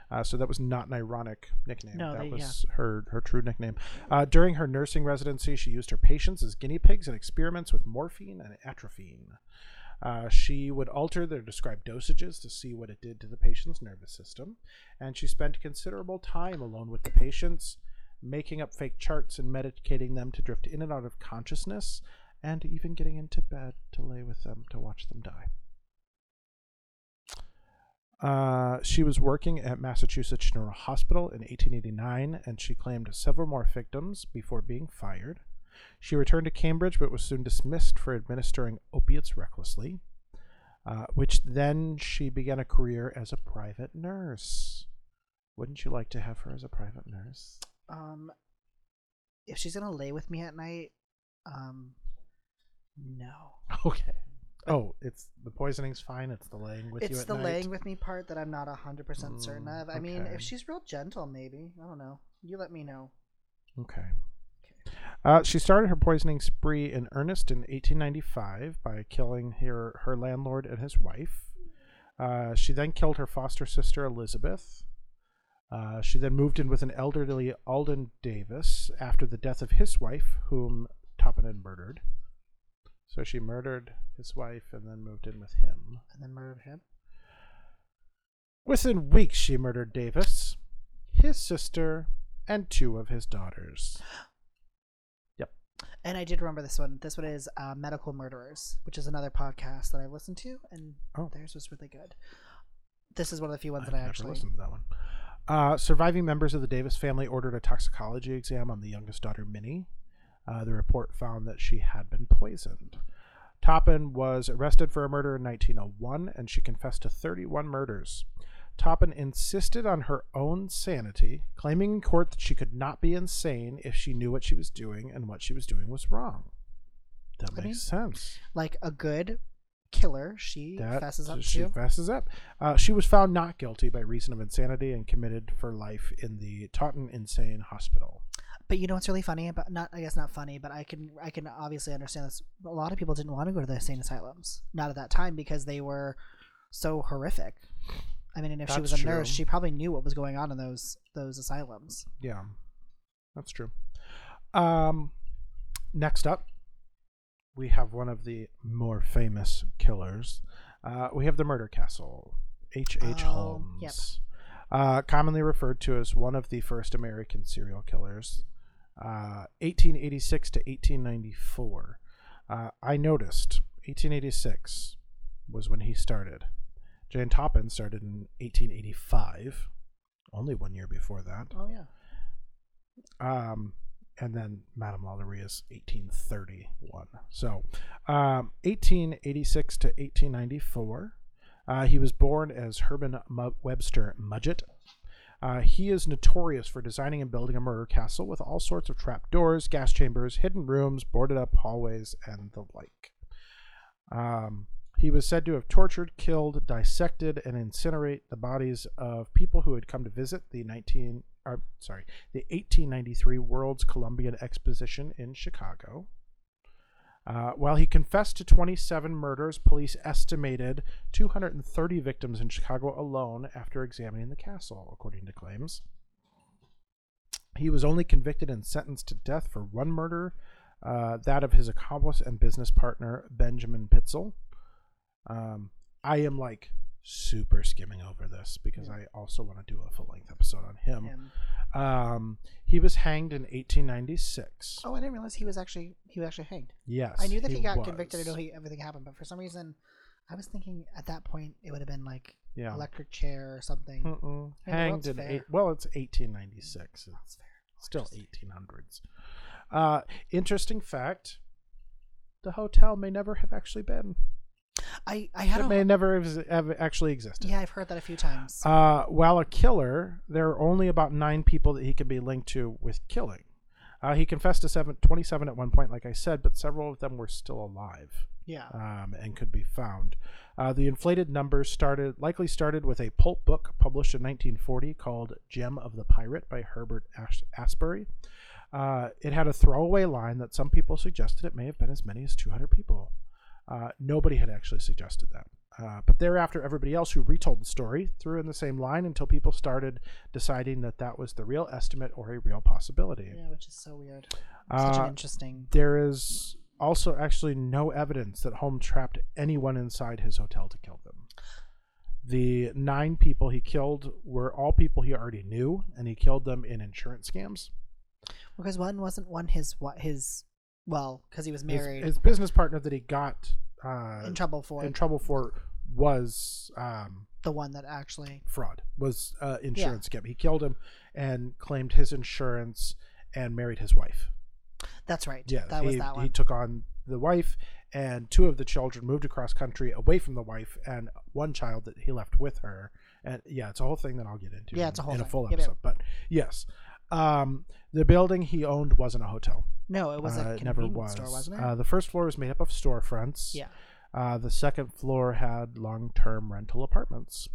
Uh, so that was not an ironic nickname. No, that they- was her her true nickname. Uh, during her nursing residency, she used her patients as guinea pigs in experiments with morphine and atropine. Uh, she would alter their described dosages to see what it did to the patient's nervous system, and she spent considerable time alone with the patients, making up fake charts and medicating them to drift in and out of consciousness, and even getting into bed to lay with them to watch them die. Uh, she was working at Massachusetts General Hospital in 1889, and she claimed several more victims before being fired. She returned to Cambridge, but was soon dismissed for administering opiates recklessly, uh, which then she began a career as a private nurse. Wouldn't you like to have her as a private nurse? Um, if she's gonna lay with me at night, um, no. *laughs* Okay. Oh, it's the poisoning's fine. It's the laying with you it's at the night. laying with me part that I'm not hundred percent certain Mm, of. I mean, okay. if she's real gentle, maybe I don't know. You let me know. Okay. Uh, she started her poisoning spree in earnest in 1895 by killing her, her landlord and his wife. Uh, she then killed her foster sister Elizabeth. Uh, she then moved in with an elderly Alden Davis after the death of his wife, whom Toppan had murdered. So she murdered his wife and then moved in with him. And then murdered him. Within weeks, she murdered Davis, his sister, and two of his daughters. *gasps* Yep. And I did remember this one. This one is uh, Medical Murderers, which is another podcast that I listened to, and Oh. theirs was really good. This is one of the few ones I've that I actually. listened to that one. Uh, surviving members of the Davis family ordered a toxicology exam on the youngest daughter, Minnie. Uh, the report found that she had been poisoned. Toppan was arrested for a murder in 1901, and she confessed to 31 murders. Toppan insisted on her own sanity, claiming in court that she could not be insane if she knew what she was doing and what she was doing was wrong. That I makes mean, sense. Like a good killer, she That fesses up she to. fesses up. Uh, she was found not guilty by reason of insanity and committed for life in the Taunton Insane Hospital. But you know what's really funny about not I guess not funny, but I can I can obviously understand this. A lot of people didn't want to go to the insane asylums, not at that time because they were so horrific. I mean, and if she was That's a nurse, she probably knew what was going on in those those asylums. Yeah, that's true. Um, next up, we have one of the more famous killers. Uh, we have the Murder Castle, H. H. Oh, Holmes. yep. Uh, commonly referred to as one of the first American serial killers. Uh, 1886 to 1894. Uh, I noticed 1886 was when he started. Jane Toppan started in 1885, only one year before that. Oh yeah. Um, and then Madame Lalaurie is 1831. So, um, 1886 to 1894. Uh, he was born as Herman Webster Mudgett. Uh, he is notorious for designing and building a murder castle with all sorts of trap doors, gas chambers, hidden rooms, boarded up hallways, and the like. Um, he was said to have tortured, killed, dissected, and incinerate the bodies of people who had come to visit the 19, or, sorry, the 1893 World's Columbian Exposition in Chicago. Uh, while he confessed to 27 murders, police estimated 230 victims in Chicago alone after examining the castle, according to claims. He was only convicted and sentenced to death for one murder, uh, that of his accomplice and business partner, Benjamin Pitezel. Um, I am like super skimming over this because I also want to do a full length episode on him. Him. Um, he was hanged in 1896. Oh, I didn't realize he was actually he was actually hanged. Yes, I knew that he, got convicted. I know he everything happened, but for some reason, I was thinking at that point it would have been like Yeah. electric chair or something. Mm-mm. Hanged in eight, well, it's 1896. It's fair. still 1800s. Uh, interesting fact: the hotel may never have actually been. I I had It may never have, have actually existed. yeah, I've heard that a few times. Uh, while a killer, there are only about nine people that he could be linked to with killing. Uh, he confessed to seven, 27 at one point, like I said, but several of them were still alive yeah. um, and could be found. Uh, the inflated numbers started likely started with a pulp book published in 1940 called "Gem of the Pirate" by Herbert Ash- Asbury. Uh, it had a throwaway line that some people suggested it may have been as many as 200 people. Uh, nobody had actually suggested that. Uh, but thereafter, everybody else who retold the story threw in the same line until people started deciding that that was the real estimate or a real possibility. Yeah, which is so weird. Such Uh, an interesting. there is also actually no evidence that Holmes trapped anyone inside his hotel to kill them. The nine people he killed were all people he already knew, and he killed them in insurance scams. Because one wasn't one his what his well because he was married his business partner that he got uh, in trouble for in trouble for was um, the one that actually fraud, was uh, insurance scam. He killed him and claimed his insurance and married his wife. that's right. Yeah, that he, was that one. he took on the wife, and two of the children moved across country away from the wife, and one child that he left with her. And yeah, it's a whole thing that I'll get into. Yeah, in, it's a whole in a thing. full Yep, yep. episode. But yes, um, the building he owned wasn't a hotel. no, it was Uh, a it never was. store, wasn't it? Uh, the first floor was made up of storefronts. yeah. Uh, the second floor had long-term rental apartments.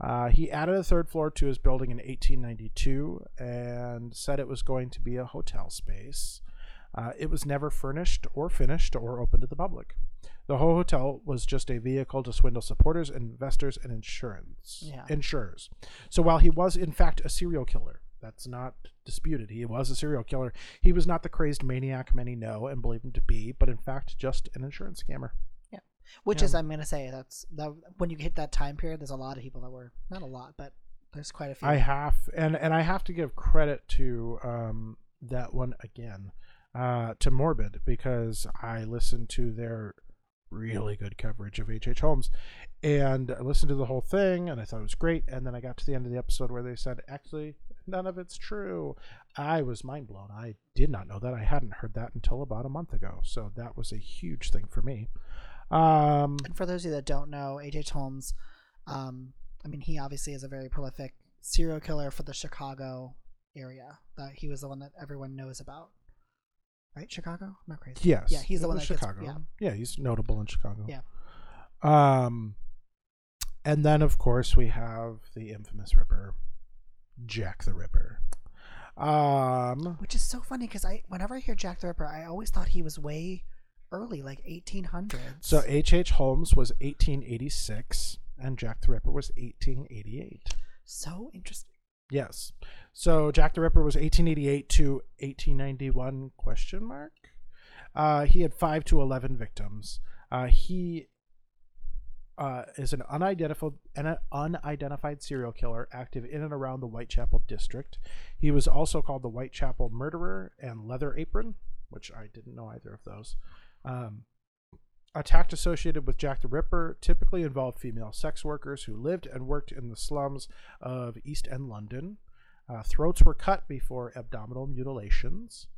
Uh, he added a third floor to his building in 1892 and said it was going to be a hotel space. Uh, it was never furnished or finished or open to the public. The whole hotel was just a vehicle to swindle supporters, investors, and insurance Yeah. insurers. So while he was in fact a serial killer, that's not disputed. He was a serial killer. He was not the crazed maniac many know and believe him to be, but in fact just an insurance scammer. Yeah, which Yeah. is, I'm gonna say, that's that when you hit that time period, there's a lot of people that were not a lot, but there's quite a few. I have and and I have to give credit to um, that one again uh, to Morbid because I listened to their really good coverage of H. H. Holmes and I listened to the whole thing and I thought it was great and then I got to the end of the episode where they said actually none of it's true. I was mind blown. I did not know that. I hadn't heard that until about a month ago. So that was a huge thing for me. Um, and for those of you that don't know, AJ Holmes, um, I mean, he obviously is a very prolific serial killer for the Chicago area. That he was the one that everyone knows about, right? Chicago, am I crazy? Yes. Yeah, he's the one that gets- Chicago. yeah. yeah, he's notable in Chicago. Yeah. Um, and then of course we have the infamous Ripper, Jack the Ripper. Um, Which is so funny because I, whenever I hear Jack the Ripper, I always thought he was way early, like 1800s. so H. H. Holmes was 1886, and Jack the Ripper was 1888. so interesting. Yes. So Jack the Ripper was 1888 to 1891 question mark. Uh, he had five to 11 victims. Uh, he uh, is an unidentified an unidentified serial killer active in and around the Whitechapel district. He was also called the Whitechapel Murderer and Leather Apron, which I didn't know either of those. Um, attacked associated with Jack the Ripper typically involved female sex workers who lived and worked in the slums of East End London. Uh, throats were cut before abdominal mutilations.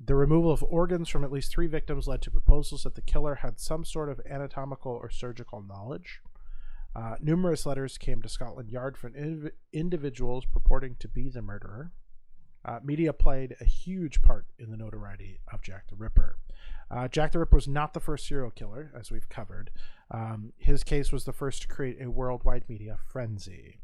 The removal of organs from at least three victims led to proposals that the killer had some sort of anatomical or surgical knowledge. Uh, numerous letters came to Scotland Yard from indiv- individuals purporting to be the murderer. Uh, media played a huge part in the notoriety of Jack the Ripper. Uh, Jack the Ripper was not the first serial killer, as we've covered. Um, his case was the first to create a worldwide media frenzy.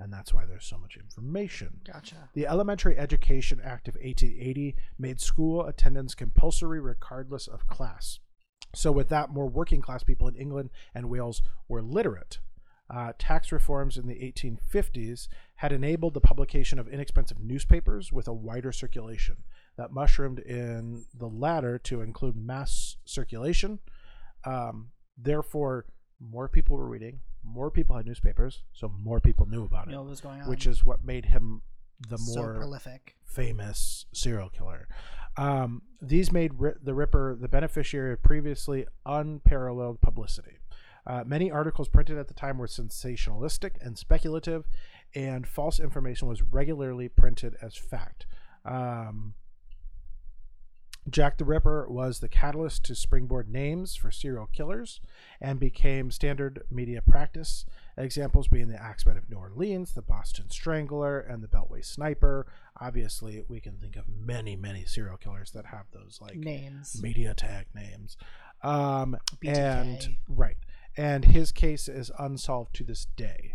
And that's why there's so much information. Gotcha. The Elementary Education Act of 1880 made school attendance compulsory regardless of class. So, with that, more working class people in England and Wales were literate. Uh, tax reforms in the 1850s had enabled the publication of inexpensive newspapers with a wider circulation that mushroomed in the latter to include mass circulation. Um, therefore, more people were reading, more people had newspapers, so more people knew about it what was going on? which is what made him the so more prolific. famous serial killer. Um, these made Ri- the Ripper the beneficiary of previously unparalleled publicity. Uh, many articles printed at the time were sensationalistic and speculative, and false information was regularly printed as fact. Um, Jack the Ripper was the catalyst to springboard names for serial killers and became standard media practice. Examples being the Axeman of New Orleans, the Boston Strangler, and the Beltway Sniper. Obviously, we can think of many, many serial killers that have those like Names. media tag names. Um, and right, and his case is unsolved to this day.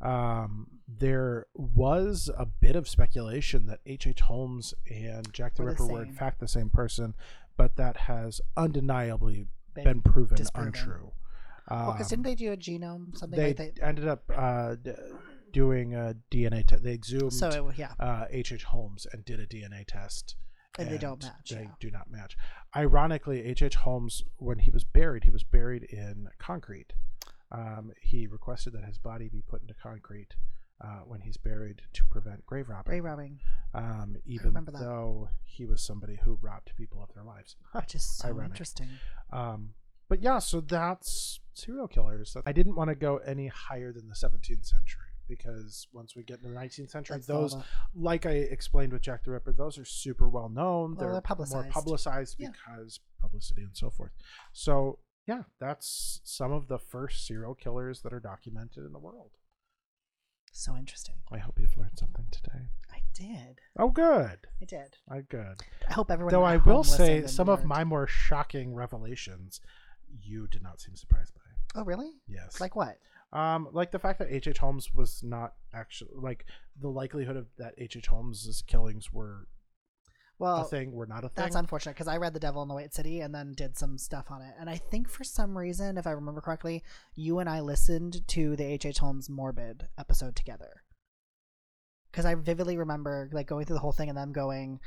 Um, there was a bit of speculation that H. H. Holmes and Jack the the Ripper were in fact the same person, but that has undeniably Been been proven disproven. untrue. Well, because Um, didn't they do a genome something they like that? ended up uh, d- doing a DNA test. They exhumed So it, yeah, uh, H. H. Holmes and did a DNA test. And they don't match, They yeah. do not match. Ironically, H. H. Holmes, when he was buried, he was buried in concrete. Um, he requested that his body be put into concrete uh, when he's buried to prevent grave robbing. grave robbing, Um, even though he was somebody who robbed people of their lives. *laughs* which is so Ironic. interesting. Um, but yeah, so that's serial killers. I didn't want to go any higher than the 17th century because once we get into the 19th century, That's those, the- like I explained with Jack the Ripper, those are super well known. Well, they're more publicized. publicized Yeah. because publicity and so forth. So yeah, that's some of the first serial killers that are documented in the world. So interesting. I hope you've learned something today. I did. Oh, good. I did. I good. I hope everyone. Though I will say some of my more shocking revelations, you did not seem surprised by. Oh, really? Yes. Like what? Um, like the fact that H. H. Holmes was not actually like the likelihood of that H. H. Holmes's killings were a Well, thing, were not a thing. That's unfortunate because I read The Devil in the White City and then did some stuff on it. And I think for some reason, if I remember correctly, you and I listened to the H.H. Holmes Morbid episode together. Because I vividly remember like going through the whole thing and them going,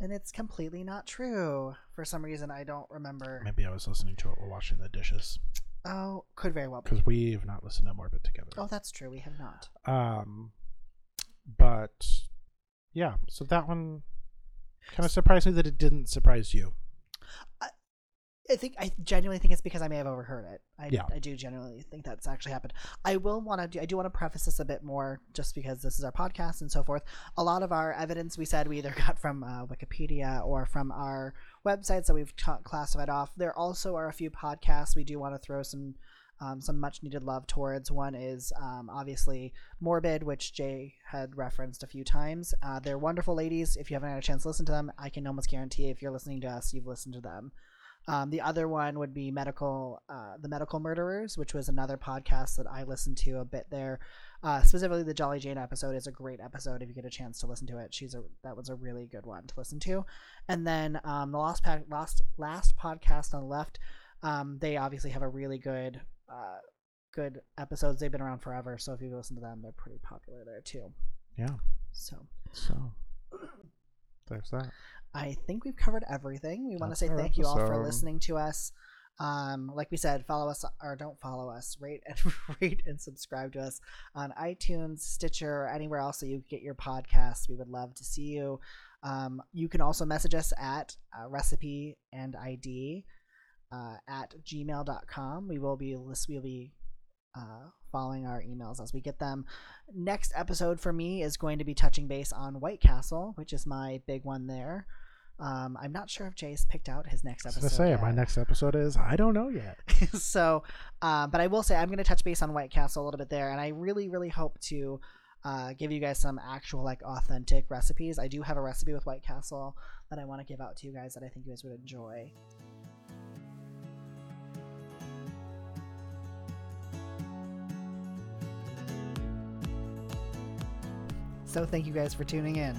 and it's completely not true. For some reason, I don't remember. Maybe I was listening to it while washing the dishes Oh, could very well be. because we have not listened to Morbid together. Oh, that's true. We have not. Um, but yeah, so that one kind of surprised me that it didn't surprise you. I think I genuinely think it's because I may have overheard it. I, Yeah. I do genuinely think that's actually happened. I will want to do. I do want to preface this a bit more, just because this is our podcast and so forth. A lot of our evidence we said we either *laughs* got from uh, Wikipedia or from our websites that we've classified off. There also are a few podcasts we do want to throw some. Um, some much needed love towards. One is um, obviously Morbid, which Jay had referenced a few times. Uh, they're wonderful ladies. If you haven't had a chance to listen to them, I can almost guarantee if you're listening to us, you've listened to them. Um, the other one would be medical, uh, the medical murderers, which was another podcast that I listened to a bit there. Uh, specifically, the Jolly Jane episode is a great episode if you get a chance to listen to it. She's a that was a really good one to listen to. And then um, the last last last podcast on the left, um, they obviously have a really good uh, good episodes. They've been around forever, so if you listen to them, they're pretty popular there too. Yeah. So So there's that. I think we've covered everything. We want to say thank you all for listening to us. Um, like we said, follow us or don't follow us. Rate and *laughs* rate and subscribe to us on iTunes, Stitcher, or anywhere else that you get your podcasts. We would love to see you. Um, you can also message us at uh, recipe and ID uh, at gmail.com. We will be list. We'll be uh, following our emails as we get them. Next episode for me is going to be touching base on White Castle, which is my big one there. Um, I'm not sure if Jay's picked out his next episode. I was gonna say my next episode is I don't know yet. *laughs* so, uh, but I will say I'm going to touch base on White Castle a little bit there, and I really, really hope to uh, give you guys some actual, like, authentic recipes. I do have a recipe with White Castle that I want to give out to you guys that I think you guys would enjoy. So thank you guys for tuning in.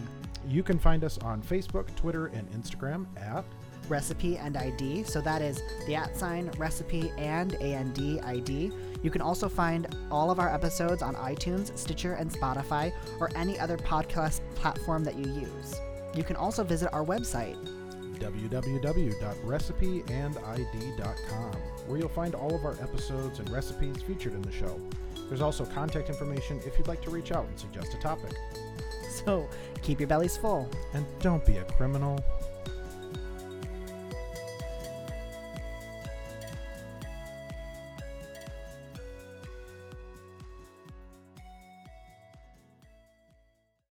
You can find us on Facebook, Twitter, and Instagram at Recipe and ID. So that is the at sign recipe and and ID. You can also find all of our episodes on iTunes, Stitcher, and Spotify, or any other podcast platform that you use. You can also visit our website. www.recipeandid.com, where you'll find all of our episodes and recipes featured in the show. There's also contact information if you'd like to reach out and suggest a topic. So keep your bellies full. And don't be a criminal.